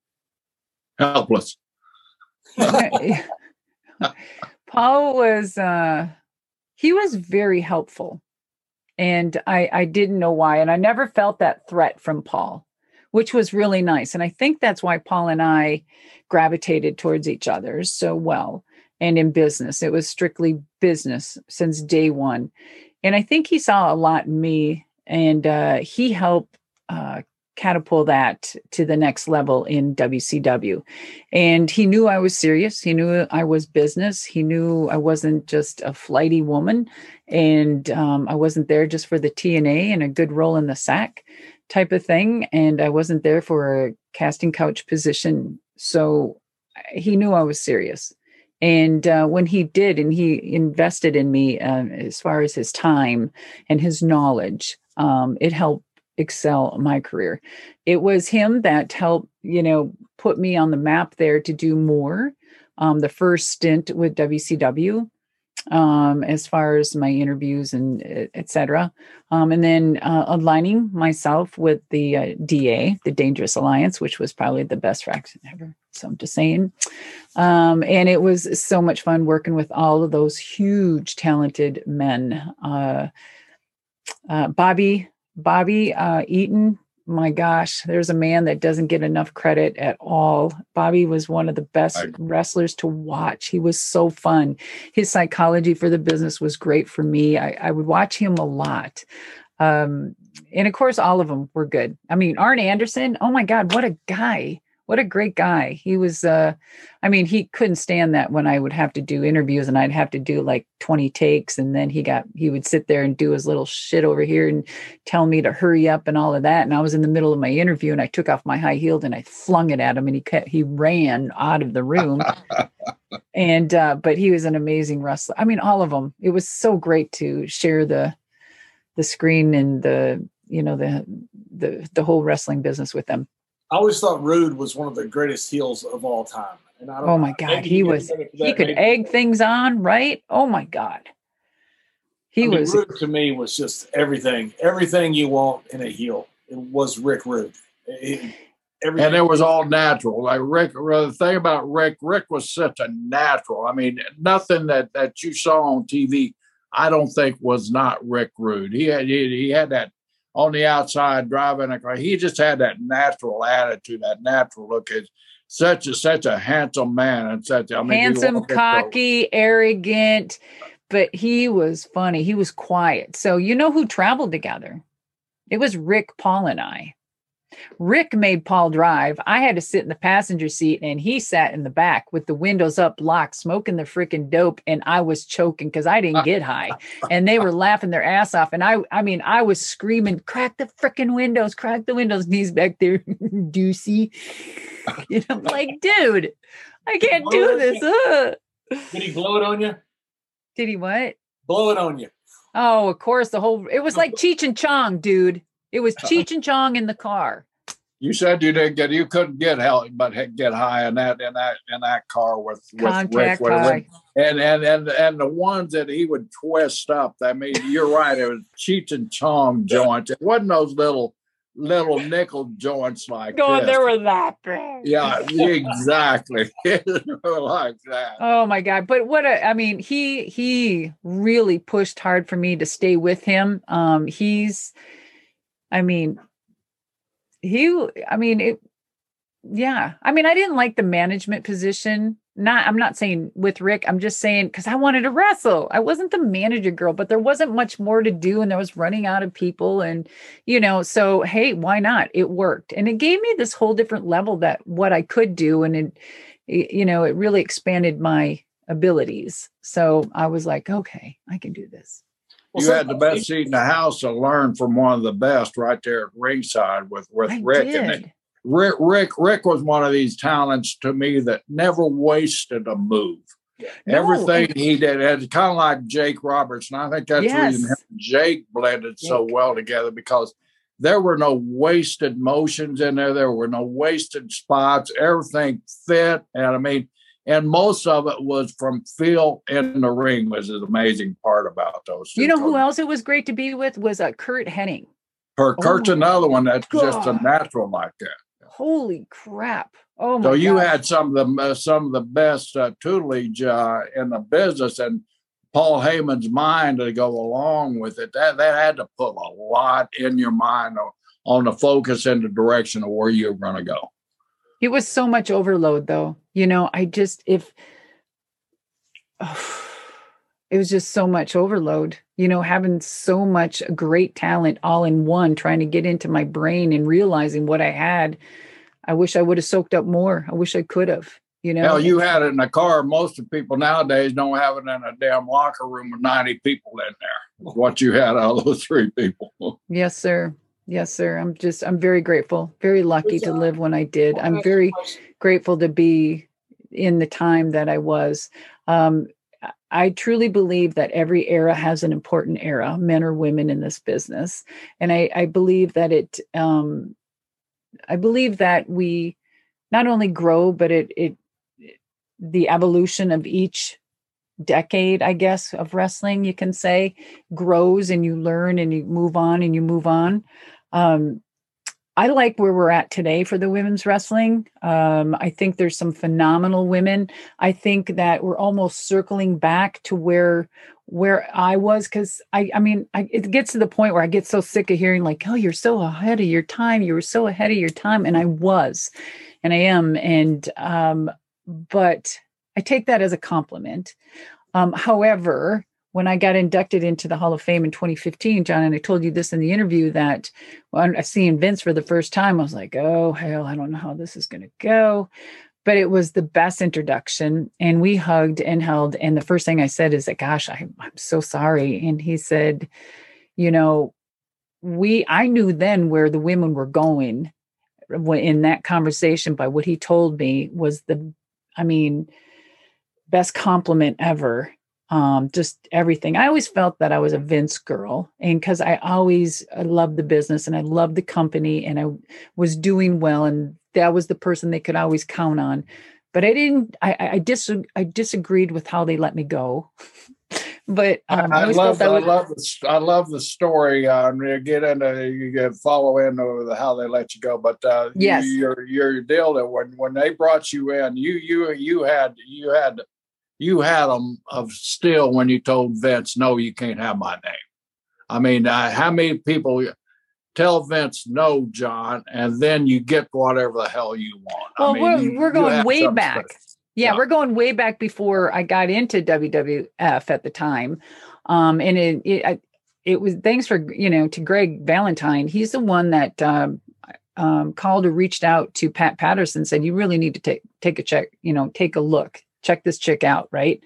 helpless. Paul was uh, he was very helpful and I, I didn't know why. And I never felt that threat from Paul, which was really nice. And I think that's why Paul and I gravitated towards each other so well. And in business, it was strictly business since day one. And I think he saw a lot in me, and uh, he helped uh, catapult that to the next level in WCW. And he knew I was serious. He knew I was business. He knew I wasn't just a flighty woman and um, I wasn't there just for the TNA and a good roll in the sack type of thing. And I wasn't there for a casting couch position. So he knew I was serious. And uh, when he did, and he invested in me uh, as far as his time and his knowledge, um, it helped excel my career. It was him that helped, you know, put me on the map there to do more. Um, the first stint with WCW, um, as far as my interviews and etc. Um, and then uh, aligning myself with the uh, DA, the Dangerous Alliance, which was probably the best fraction ever. So I'm just saying. Um, and it was so much fun working with all of those huge, talented men. Uh, uh Bobby Bobby uh, Eaton, my gosh, there's a man that doesn't get enough credit at all. Bobby was one of the best I, wrestlers to watch. He was so fun. His psychology for the business was great for me. I, I would watch him a lot. Um, and of course, all of them were good. I mean, Arn Anderson, oh my God, what a guy what a great guy. He was uh I mean, he couldn't stand that when I would have to do interviews and I'd have to do like 20 takes and then he got he would sit there and do his little shit over here and tell me to hurry up and all of that and I was in the middle of my interview and I took off my high heeled and I flung it at him and he kept, he ran out of the room. and uh but he was an amazing wrestler. I mean, all of them. It was so great to share the the screen and the you know the the the whole wrestling business with them. I always thought Rude was one of the greatest heels of all time. And I don't, oh my God, he was he could egg things on, right? Oh my God. He I mean, was Rude to me was just everything, everything you want in a heel. It was Rick Rude. It, and it was all natural. Like Rick, the thing about Rick, Rick was such a natural. I mean, nothing that that you saw on TV, I don't think was not Rick Rude. He had he, he had that on the outside driving a car. He just had that natural attitude, that natural look. It's such a such a handsome man and such I mean, handsome, cocky, arrogant, but he was funny. He was quiet. So you know who traveled together? It was Rick, Paul, and I. Rick made Paul drive. I had to sit in the passenger seat and he sat in the back with the windows up, locked, smoking the freaking dope. And I was choking because I didn't get high. And they were laughing their ass off. And I, I mean, I was screaming, crack the freaking windows, crack the windows. And he's back there, deucey. And I'm like, dude, I can't do this. Uh. Did he blow it on you? Did he what? Blow it on you. Oh, of course. The whole, it was like Cheech and Chong, dude. It was Cheech and Chong in the car. You said you didn't get you couldn't get help but get high in that in that in that car with with Rick high. and and and and the ones that he would twist up. I mean, you're right. It was Cheech and Chong joints. It wasn't those little little nickel joints like God, they were that big. Yeah, exactly. like that. Oh my God. But what a I mean, he he really pushed hard for me to stay with him. Um he's I mean, he, I mean, it, yeah. I mean, I didn't like the management position not I'm not saying with Rick, I'm just saying because I wanted to wrestle. I wasn't the manager girl, but there wasn't much more to do, and there was running out of people, and you know, so hey, why not? It worked, and it gave me this whole different level that what I could do, and it, you know, it really expanded my abilities. So I was like, okay, I can do this. You had the best seat in the house to learn from one of the best right there at ringside with with I Rick. Did. And Rick, Rick, Rick was one of these talents to me that never wasted a move. No. Everything he did, it's kind of like Jake Roberts, and I think that's yes. reason Jake blended Jake. so well together because there were no wasted motions in there. There were no wasted spots. Everything fit, and I mean, and most of it was from Phil in the ring, was the amazing part about those. You know who else it was great to be with was uh, Curt Hennig. Her, oh another one that's God. just a natural like that holy crap oh my so you gosh. had some of the uh, some of the best uh, tutelage uh, in the business and paul heyman's mind to go along with it that that had to put a lot in your mind on, on the focus and the direction of where you're going to go it was so much overload though you know i just if oh, it was just so much overload you know having so much great talent all in one trying to get into my brain and realizing what i had I wish I would have soaked up more. I wish I could have. You know, Hell, you had it in a car. Most of people nowadays don't have it in a damn locker room with 90 people in there. What you had out of those three people. yes, sir. Yes, sir. I'm just, I'm very grateful, very lucky to live when I did. I'm very grateful to be in the time that I was. Um, I truly believe that every era has an important era, men or women in this business. And I, I believe that it, um, I believe that we not only grow, but it it the evolution of each decade, I guess, of wrestling, you can say, grows and you learn and you move on and you move on. Um, I like where we're at today for the women's wrestling. Um, I think there's some phenomenal women. I think that we're almost circling back to where where I was because I I mean I, it gets to the point where I get so sick of hearing like oh you're so ahead of your time you were so ahead of your time and I was and I am and um but I take that as a compliment. Um, however, when I got inducted into the Hall of Fame in 2015, John, and I told you this in the interview that when I seen Vince for the first time, I was like, oh hell, I don't know how this is going to go. But it was the best introduction and we hugged and held and the first thing i said is that gosh I, i'm so sorry. And he said you know we i knew then where the women were going in that conversation by what he told me was the i mean best compliment ever um, just everything. I always felt that I was a Vince girl, and because I always I loved the business and I loved the company, and I was doing well, and that was the person they could always count on. But I didn't. I I, dis, I disagreed with how they let me go. but um, I, I, love I love the I love the story. Uh, you get into you get follow into the, how they let you go. But uh, yes, you, your your deal that when when they brought you in, you you you had you had you had them of still when you told Vince, no, you can't have my name. I mean, uh, how many people tell Vince no, John, and then you get whatever the hell you want. Well, I mean, we're, you, we're going way back. Yeah, yeah, we're going way back before I got into WWF at the time. Um, and it, it, it was thanks for, you know, to Greg Valentine. He's the one that, um, um, called or reached out to Pat Patterson, said, you really need to take, take a check, you know, take a look, check this chick out. Right.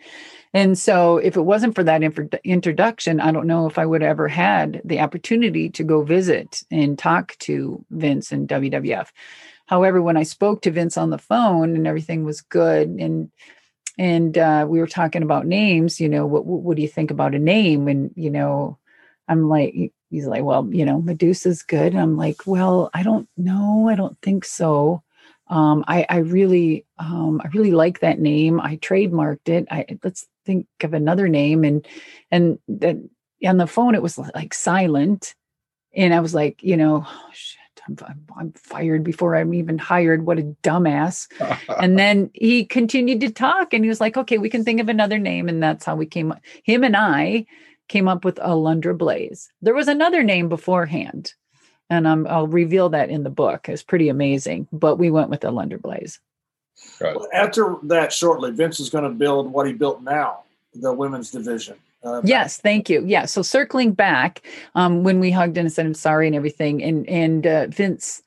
And so, if it wasn't for that introduction, I don't know if I would have ever had the opportunity to go visit and talk to Vince and WWF. However, when I spoke to Vince on the phone and everything was good, and and uh, we were talking about names, you know, what what do you think about a name? And you know, I'm like, he's like, well, you know, Medusa's good. And I'm like, well, I don't know, I don't think so um, I, I really, um, I really like that name. I trademarked it. I let's think of another name, and and then on the phone it was like silent, and I was like, you know, oh, shit, I'm, I'm, I'm fired before I'm even hired. What a dumbass! and then he continued to talk, and he was like, okay, we can think of another name, and that's how we came. Him and I came up with Alundra Blayze. There was another name beforehand and um, I'll reveal that in the book. It's pretty amazing. But we went with the Alundra Blayze. Right. After that, shortly, Vince is going to build what he built now, the women's division. Uh, yes, thank you. Yeah. So circling back, um, when we hugged and said I'm sorry and everything, and and uh, Vince,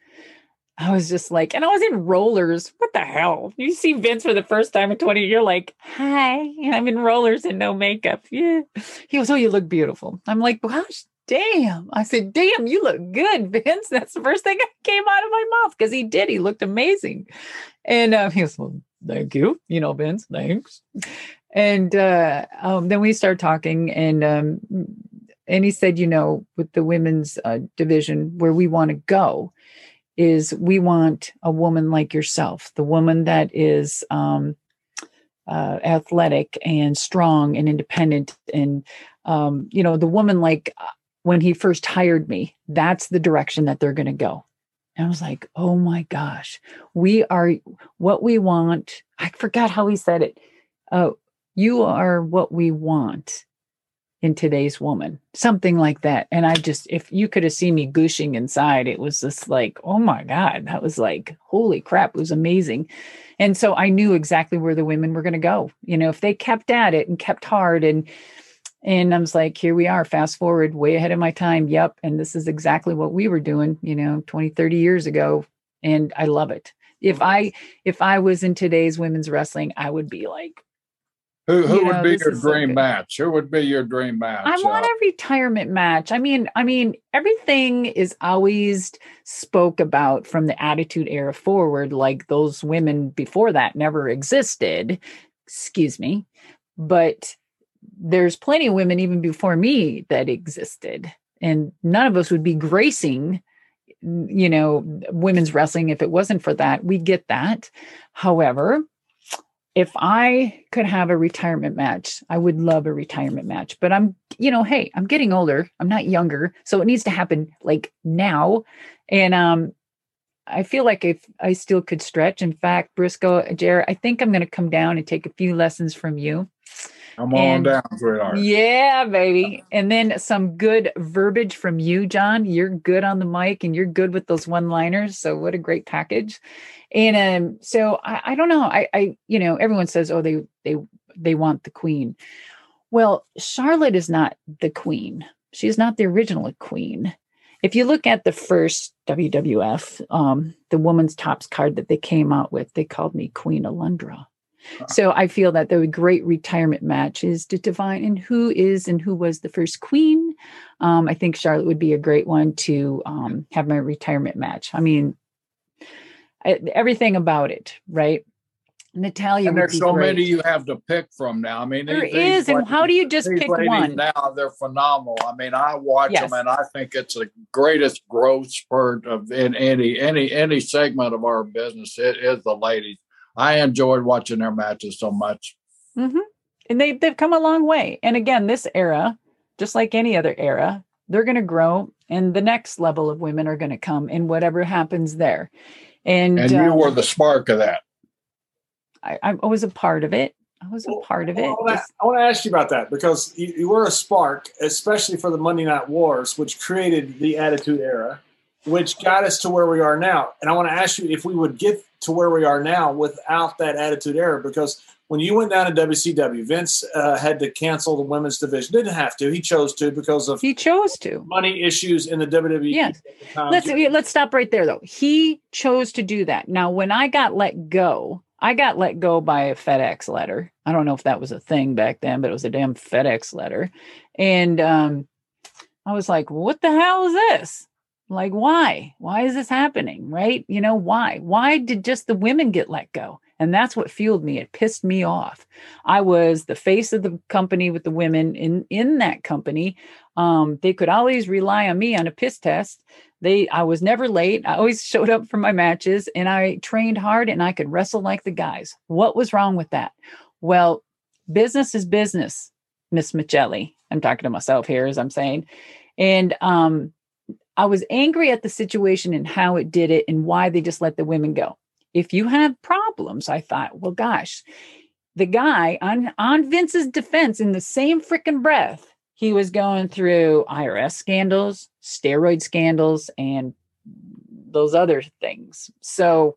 I was just like, and I was in rollers. What the hell? You see Vince for the first time in 20, you're like, hi, I'm in rollers and no makeup. Yeah. He goes, oh, you look beautiful. I'm like, gosh, damn. I said, damn, you look good, Vince. That's the first thing that came out of my mouth because he did. He looked amazing. And uh, he goes, well, thank you. You know, Vince, thanks. And uh, um, then we started talking, and um, and he said, you know, with the women's uh, division, where we want to go is we want a woman like yourself, the woman that is um, uh, athletic and strong and independent, and um, you know, the woman like uh, when he first hired me. That's the direction that they're going to go. And I was like, oh my gosh, we are what we want. I forgot how he said it. Uh, you are what we want in today's woman, something like that. And I just, if you could have seen me gushing inside, it was just like, oh my God, that was like, holy crap, it was amazing. And so I knew exactly where the women were going to go. You know, if they kept at it and kept hard and, and I was like, here we are, fast forward way ahead of my time. Yep. And this is exactly what we were doing, you know, 20, 30 years ago. And I love it. If I if I was in today's women's wrestling, I would be like, who who you would know, be your dream so match? Who would be your dream match? I want uh, a retirement match. I mean, I mean, everything is always spoke about from the Attitude Era forward, like those women before that never existed. Excuse me, but there's plenty of women even before me that existed and none of us would be gracing you know women's wrestling if it wasn't for that we get that however if i could have a retirement match i would love a retirement match but i'm you know hey i'm getting older i'm not younger so it needs to happen like now and um I feel like if I still could stretch. In fact, Brisco, Jared, I think I'm going to come down and take a few lessons from you. I'm on down, sweetheart. Yeah, baby. And then some good verbiage from you, John. You're good on the mic and you're good with those one-liners. So what a great package. And um, so I, I don't know. I, I, you know, everyone says, oh, they they they want the queen. Well, Charlotte is not the queen. She's not the original queen. If you look at the first WWF, um, the woman's tops card that they came out with, they called me Queen Alundra. So I feel that the great retirement match is to define and who is and who was the first queen. Um, I think Charlotte would be a great one to um, have my retirement match. I mean, I, everything about it, right? Natalya. And there's so great. many you have to pick from now. I mean, there these, is, and how do you just pick one? Now they're phenomenal. I mean, I watch yes. them, and I think it's the greatest growth spurt of in any any any segment of our business. It is the ladies. I enjoyed watching their matches so much. Mm-hmm. And they they've come a long way. And again, this era, just like any other era, they're going to grow, and the next level of women are going to come, and whatever happens there. And and you um, were the spark of that. I, I was a part of it. I was a part of it. Well, I want to ask you about that because you, you, were a spark, especially for the Monday Night Wars, which created the Attitude Era, which got us to where we are now. And I want to ask you if we would get to where we are now without that attitude era because when you went down to WCW, Vince uh, had to cancel the women's division. Didn't have to; he chose to because of he chose to money issues in the WWE. Yes, let's let's stop right there though. He chose to do that. Now, when I got let go, I got let go by a FedEx letter. I don't know if that was a thing back then, but it was a damn FedEx letter, and um, I was like, "What the hell is this?" Like why? Why is this happening right? You know why? Why did just the women get let go? And that's what fueled me. It pissed me off. I was the face of the company with the women in in that company. Um, they could always rely on me on a piss test. They i was never late. I always showed up for my matches and i trained hard and i could wrestle like the guys. What was wrong with that? Well business is business miss Miceli i'm talking to myself here as i'm saying. And um I was angry at the situation and how it did it and why they just let the women go. If you have problems, I thought, well, gosh, the guy on, on Vince's defense in the same freaking breath, he was going through IRS scandals, steroid scandals, and those other things. So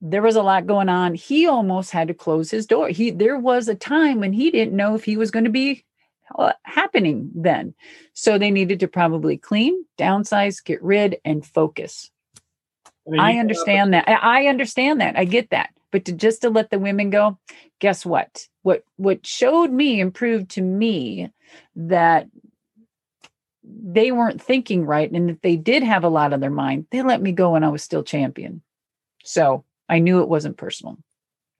there was a lot going on. He almost had to close his door. He there was a time when he didn't know if he was going to be Uh, happening then. So they needed to probably clean, downsize, get rid, and focus. I understand that. I understand that. I get that. But to just to let the women go, guess what? What what showed me and proved to me that they weren't thinking right and that they did have a lot on their mind, they let me go when I was still champion. So I knew it wasn't personal.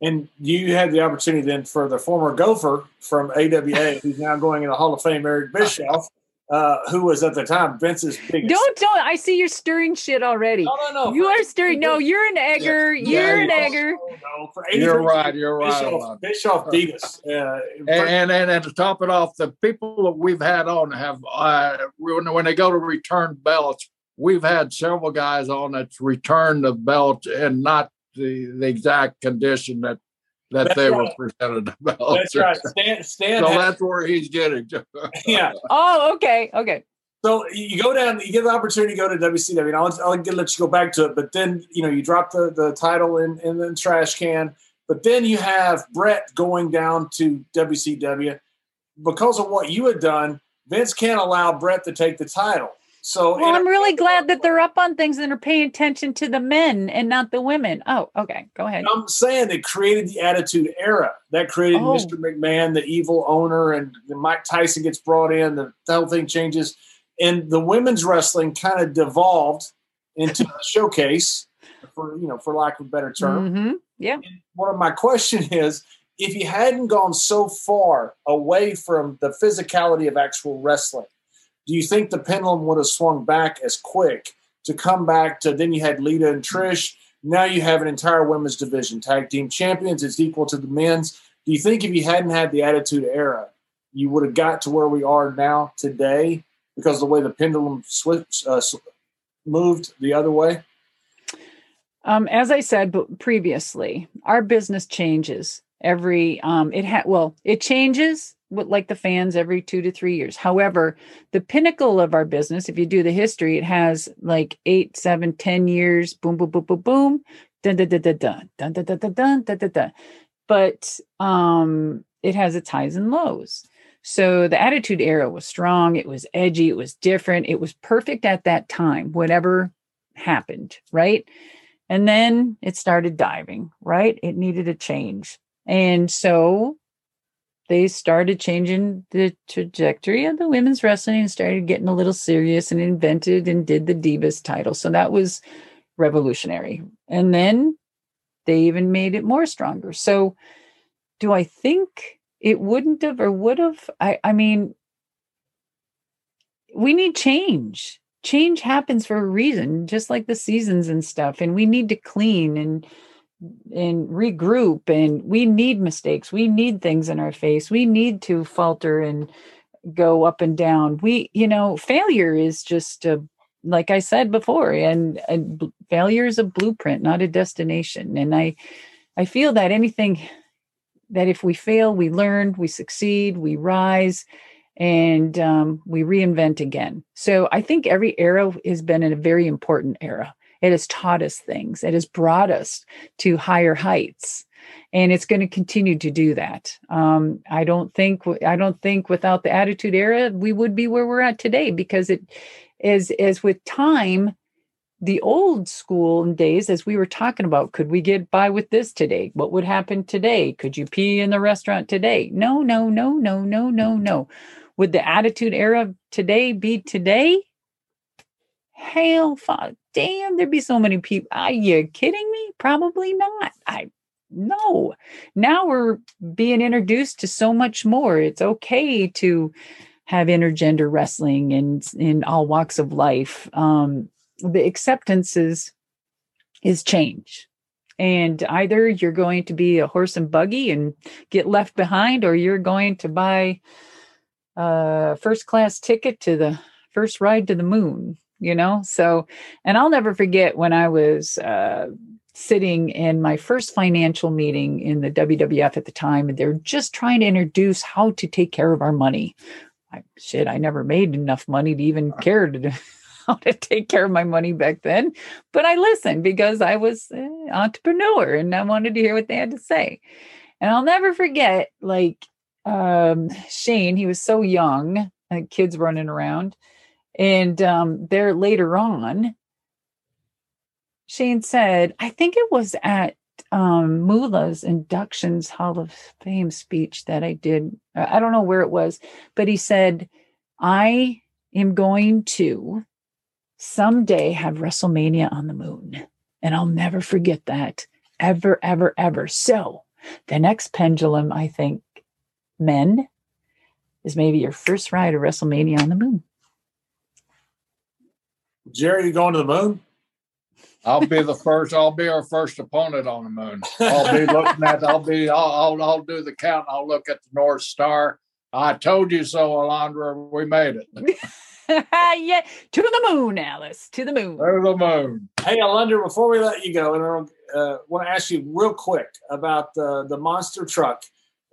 And you had the opportunity then for the former Gopher from AWA, who's now going in the Hall of Fame, Eric Bischoff, uh, who was at the time Vince's biggest. Don't don't! I see you're stirring shit already. No, no, no. You are stirring. No, you're an egger. Yeah. You're Yeah, an you egger. No, You're right. You're right. Bischoff, Alon. Bischoff beat us. Uh, And, and and and to top it off, the people that we've had on have uh, when when they go to return belts, we've had several guys on that's returned the belt and not the, the exact condition that that That's they right. were presented about. that's right. Stan, Stan So had- that's where he's getting. to. yeah. Oh, okay, okay. So you go down, you get the opportunity to go to WCW, and I'll, I'll get, let you go back to it. But then, you know, you drop the, the title in, in the trash can. But then you have Brett going down to WCW. Because of what you had done, Vince can't allow Brett to take the title. So Well, I'm really glad that they're up on things and are paying attention to the men and not the women. Oh, okay. Go ahead. I'm saying it created the Attitude Era. That created Oh. Mr. McMahon, the evil owner, and Mike Tyson gets brought in. The, whole thing changes, and the women's wrestling kind of devolved into a showcase, for you know, for lack of a better term. hmm Yeah. One of my question is, if you hadn't gone so far away from the physicality of actual wrestling, do you think the pendulum would have swung back as quick to come back to? Then you had Lita and Trish. Now you have an entire women's division, tag team champions. It's equal to the men's. Do you think if you hadn't had the Attitude Era, you would have got to where we are now today because the way the pendulum switched, uh, moved the other way? Um, as I said previously, our business changes every. Um, it had well, it changes like the fans every two to three years. However, the pinnacle of our business, if you do the history, it has like eight, seven, ten years. Boom, boom, boom, boom, boom. Dun dun dun dun dun dun dun dun dun dun dun dun. But um, it has its highs and lows. So the Attitude Era was strong. It was edgy. It was different. It was perfect at that time. Whatever happened, right? And then it started diving, right? It needed a change. And so they started changing the trajectory of the women's wrestling and started getting a little serious and invented and did the Divas title. So that was revolutionary. And then they even made it more stronger. So do I think it wouldn't have or would have? I, I mean, we need change change happens for a reason just like the seasons and stuff and we need to clean and and regroup and we need mistakes we need things in our face we need to falter and go up and down we you know failure is just a like i said before and, and failure is a blueprint not a destination and i i feel that anything that if we fail we learn we succeed we rise and um, we reinvent again. So I think every era has been a very important era. It has taught us things. It has brought us to higher heights, and it's going to continue to do that. Um, I don't think I don't think without the Attitude Era we would be where we're at today because it is as with time. The old school days, as we were talking about, could we get by with this today? What would happen today? Could you pee in the restaurant today? No, no, no, no, no, no, no would the attitude era today be today? Hell, fuck, damn, there'd be so many people. Are you kidding me? Probably not. I no. Now we're being introduced to so much more. It's okay to have intergender wrestling and in all walks of life. Um, the acceptance is is change. And either you're going to be a horse and buggy and get left behind, or you're going to buy a first class ticket to the first ride to the moon you know? So and i'll never forget when i was uh sitting in my first financial meeting in the wwf at the time and they're just trying to introduce how to take care of our money. I, shit i never made enough money to even care to how to take care of my money back then, but I listened because I was an entrepreneur and I wanted to hear what they had to say. And I'll never forget, like um, Shane, he was so young, and kids running around, and um, there later on, Shane said, I think it was at um, inductions Hall of Fame speech that I did. I don't know where it was, but he said, I am going to someday have WrestleMania on the moon. And I'll never forget that ever, ever, ever. So the next pendulum, I think, men, is maybe your first ride of WrestleMania on the moon. Jerry, you going to the moon? I'll be the first. I'll be our first opponent on the moon. I'll be looking at. I'll be. I'll. I'll, I'll do the count. I'll look at the North Star. I told you so, Alundra. We made it. yeah, to the moon, Alice. To the moon. To the moon. Hey, Alundra. Before we let you go, and I uh, want to ask you real quick about the the monster truck.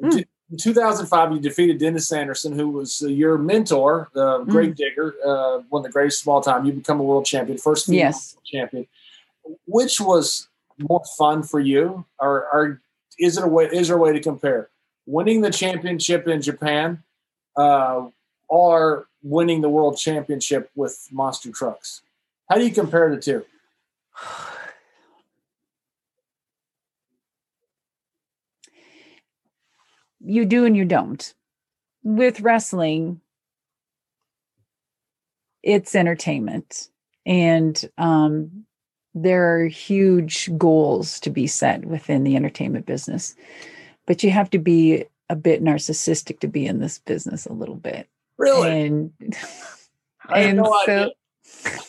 Mm. In 2005, you defeated Dennis Anderson, who was uh, your mentor, the mm. Grave Digger, uh, one of the greatest of all time. You become a world champion, first female yes. champion which was more fun for you, or, or is it a way? Is there a way to compare winning the championship in Japan, uh, or winning the world championship with monster trucks? How do you compare the two? You do and you don't. With wrestling, it's entertainment. And um, there are huge goals to be set within the entertainment business, but you have to be a bit narcissistic to be in this business a little bit. Really? And, and so,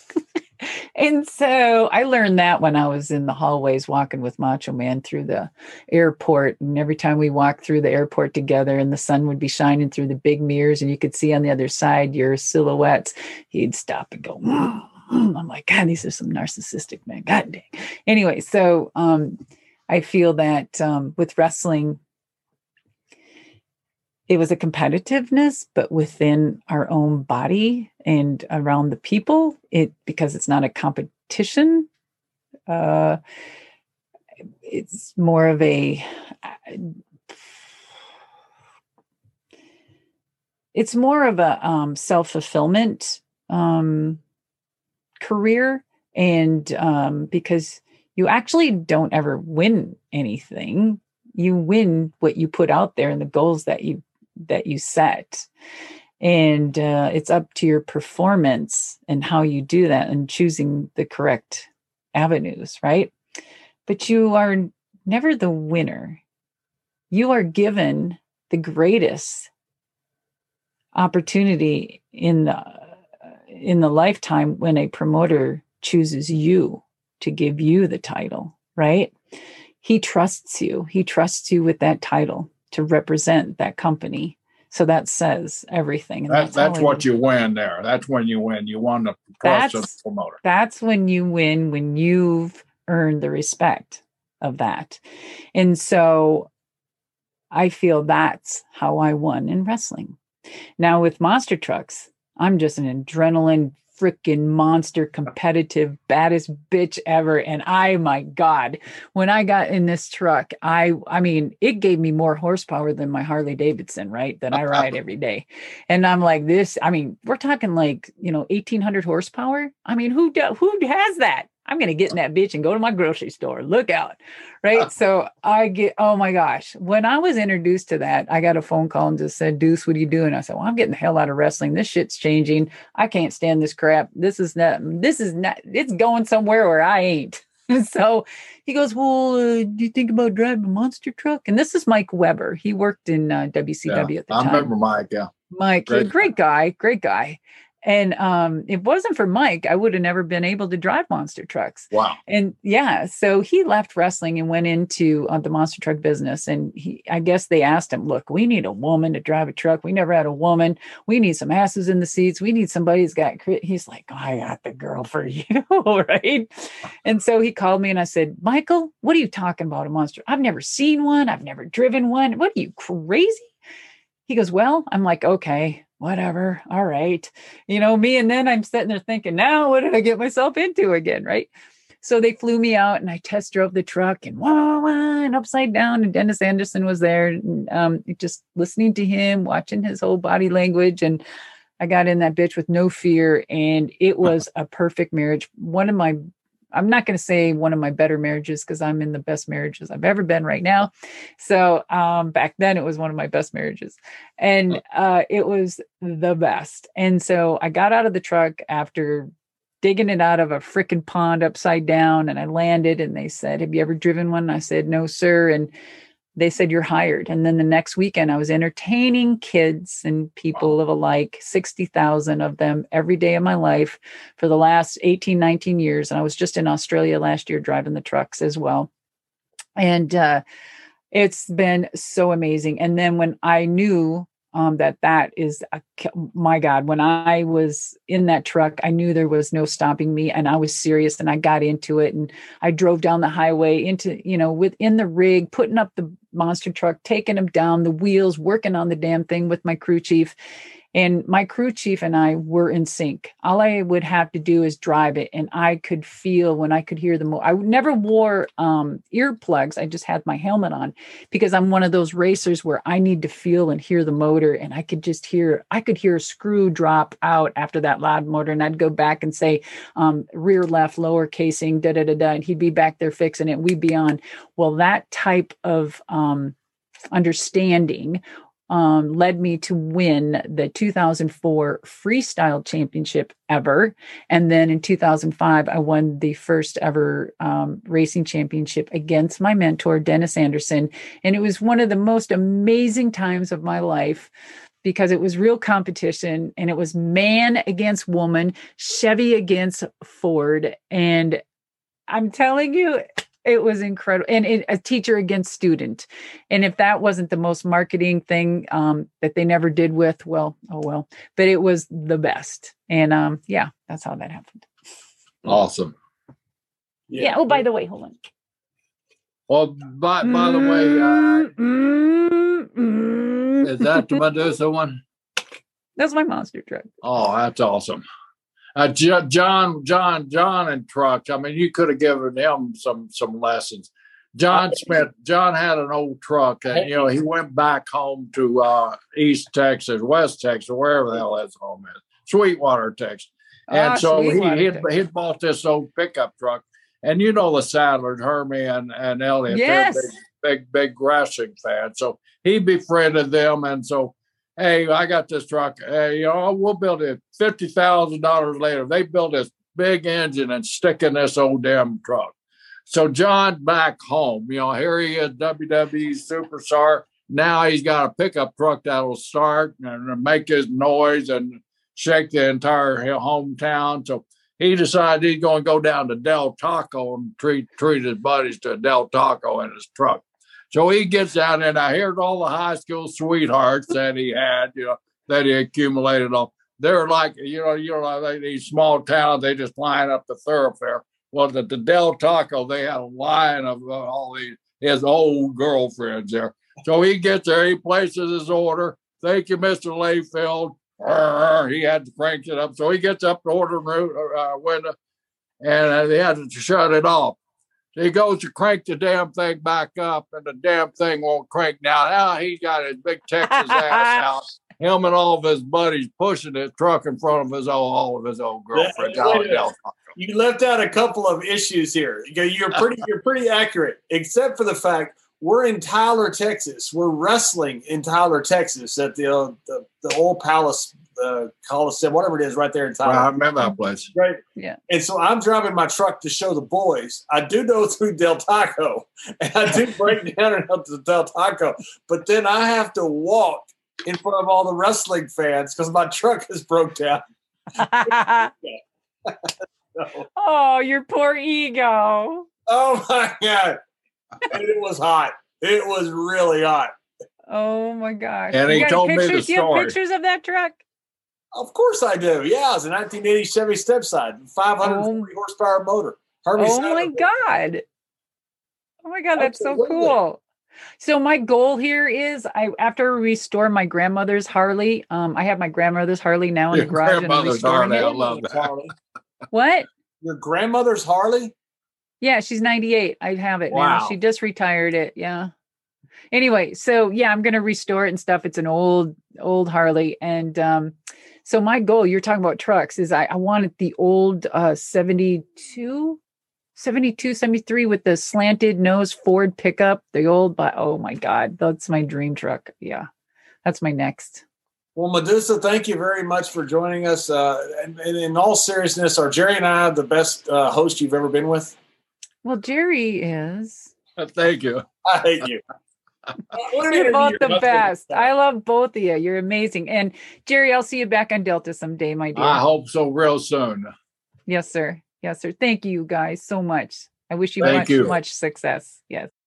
and so I learned that when I was in the hallways walking with Macho Man through the airport. And every time we walked through the airport together and the sun would be shining through the big mirrors and you could see on the other side your silhouettes, he'd stop and go, mm I'm like, God, these are some narcissistic men. God dang. Anyway, so um, I feel that um, with wrestling, it was a competitiveness, but within our own body and around the people, it because it's not a competition. Uh, it's more of a it's more of a um, self-fulfillment um, career and um, because you actually don't ever win anything you win what you put out there and the goals that you that you set and uh, it's up to your performance and how you do that and choosing the correct avenues right but you are never the winner you are given the greatest opportunity in the in the lifetime when a promoter chooses you to give you the title, right? He trusts you. He trusts you with that title to represent that company. So that says everything. And that's, that's, that's what you win there. That's when you win. You won the trust of the promoter. That's when you win, when you've earned the respect of that. And so I feel that's how I won in wrestling. Now with monster trucks, I'm just an adrenaline freaking monster competitive baddest bitch ever. And i my god when i got in this truck i i mean it gave me more horsepower than my harley davidson right that i ride every day. And i'm like this i mean we're talking like you know 1800 horsepower? I mean who do, who has that I'm going to get in that bitch and go to my grocery store. Look out. Right. so I get, oh my gosh. When I was introduced to that, I got a phone call and just said, Deuce, what are you doing? I said, Well, I'm getting the hell out of wrestling. This shit's changing. I can't stand this crap. This is not, this is not, it's going somewhere where I ain't. so he goes, Well, uh, do you think about driving a monster truck? And this is Mike Weber. He worked in uh, WCW yeah, at the I time. I remember Mike. Yeah. Mike, great. great guy, great guy. And um, it wasn't for Mike, I would have never been able to drive monster trucks. Wow. And yeah, so he left wrestling and went into uh, the monster truck business. And he, I guess they asked him, look, we need a woman to drive a truck. We never had a woman. We need some asses in the seats. We need somebody who's got, he's like, oh, I got the girl for you. right. And so he called me and I said, Michael, what are you talking about a monster? I've never seen one. I've never driven one. What are you crazy? He goes, well, I'm like, okay, whatever. All right. You know, me and then I'm sitting there thinking, now what did I get myself into again? Right. So they flew me out and I test drove the truck and wah, wah, and upside down. And Dennis Anderson was there, and, um, just listening to him, watching his whole body language. And I got in that bitch with no fear. And it was a perfect marriage. One of my I'm not going to say one of my better marriages because I'm in the best marriages I've ever been right now. So um, back then it was one of my best marriages, and uh, it was the best. And so I got out of the truck after digging it out of a freaking pond upside down and I landed and they said, Have you ever driven one? I said, No, sir. And they said, You're hired. And then the next weekend, I was entertaining kids and people of alike, 60,000 of them every day of my life for the last 18, 19 years. And I was just in Australia last year driving the trucks as well. And uh, it's been so amazing. And then when I knew um, that that is a, my god when i was in that truck i knew there was no stopping me and i was serious and i got into it and i drove down the highway into you know within the rig putting up the monster truck taking them down the wheels working on the damn thing with my crew chief and my crew chief and I were in sync. All I would have to do is drive it, and I could feel when I could hear the. Mo- I never wore um, earplugs. I just had my helmet on because I'm one of those racers where I need to feel and hear the motor, and I could just hear. I could hear a screw drop out after that loud motor, and I'd go back and say, um, "Rear left, lower casing, da da da da," and he'd be back there fixing it. We'd be on. Well, that type of um, understanding um, led me to win the 2004 freestyle championship ever. And then in 2005, I won the first ever um, racing championship against my mentor, Dennis Anderson. And it was one of the most amazing times of my life because it was real competition and it was man against woman, Chevy against Ford. And I'm telling you, it was incredible and it, a teacher against student. And if that wasn't the most marketing thing um, that they never did with well oh well but it was the best. And um, yeah that's how that happened. Awesome. Yeah, yeah. oh by the way hold on. Well by, by the way uh, mm, mm, is that the medusa one? That's my monster truck. Oh that's awesome uh, John, John, John, and trucks. I mean, you could have given him some some lessons. John spent. John had an old truck, and you know he went back home to uh, East Texas, West Texas, wherever the hell his home is, Sweetwater, Texas. And ah, so he he'd, he'd bought this old pickup truck, and you know the Sadlers, Hermie and, and Elliot, yes. they're big, big, big wrestling fans. So he befriended them, and so hey, I got this truck. Hey, you know, we'll build it. Fifty thousand dollars later, they build this big engine and stick in this old damn truck. So John back home, you know, here he is, WWE superstar. Now he's got a pickup truck that'll start and make his noise and shake the entire hometown. So he decided he's going to go down to Del Taco and treat treat his buddies to Del Taco in his truck. So he gets out, and I heard all the high school sweethearts that he had, you know, that he accumulated on. They're like, you know, you know, like these small towns, they just line up the thoroughfare. Well, at the Del Taco, they had a line of uh, all these his old girlfriends there. So he gets there, he places his order. Thank you, Mr. Layfield. He had to crank it up. So he gets up the order uh, window and uh, they had to shut it off. He goes to crank the damn thing back up, and the damn thing won't crank now. Now he's got his big Texas ass out. Him and all of his buddies pushing his truck in front of his old, all of his old girlfriends. you left out a couple of issues here. You're pretty, you're pretty accurate, except for the fact we're in Tyler, Texas. We're wrestling in Tyler, Texas, at the uh, the, the old Palace the Coliseum, whatever it is, right there in Tyler. Well, I remember that place. Right. Yeah. And so I'm driving my truck to show the boys. I do go through Del Taco, and I do break down and up to Del Taco, but then I have to walk in front of all the wrestling fans because my truck is broke down. Oh, your poor ego. Oh my god! And it was hot. It was really hot. Oh my gosh! And he told pictures? me the story. You have pictures of that truck? Of course I do. Yeah, it's a 1980 Chevy Stepside, 540 oh. horsepower motor. Hermie oh my god! Oh my god, that's Absolutely. so cool. So my goal here is I after I restore my grandmother's Harley. Um, I have my grandmother's Harley now in Your the garage and I'm grandmother's restoring Harley, I love that. Harley. What? Your grandmother's Harley? Yeah, she's 98. I have it now. She just retired it. Yeah. Anyway, so yeah, I'm gonna restore it and stuff. It's an old, old Harley. And um, so my goal, you're talking about trucks, is I, I wanted the old uh 72, 72, 73 with the slanted nose Ford pickup, the old, but oh my god, that's my dream truck. Yeah. That's my next. Well, Medusa, thank you very much for joining us. Uh, and, and in all seriousness, are Jerry and I the best uh, host you've ever been with? Well, Jerry is. Thank you. I hate you. You're both the best. I love both of you. You're amazing. And Jerry, I'll see you back on Delta someday, my dear. I hope so real soon. Yes, sir. Yes, sir. Thank you guys so much. I wish you Thank much, you. much success. Yes.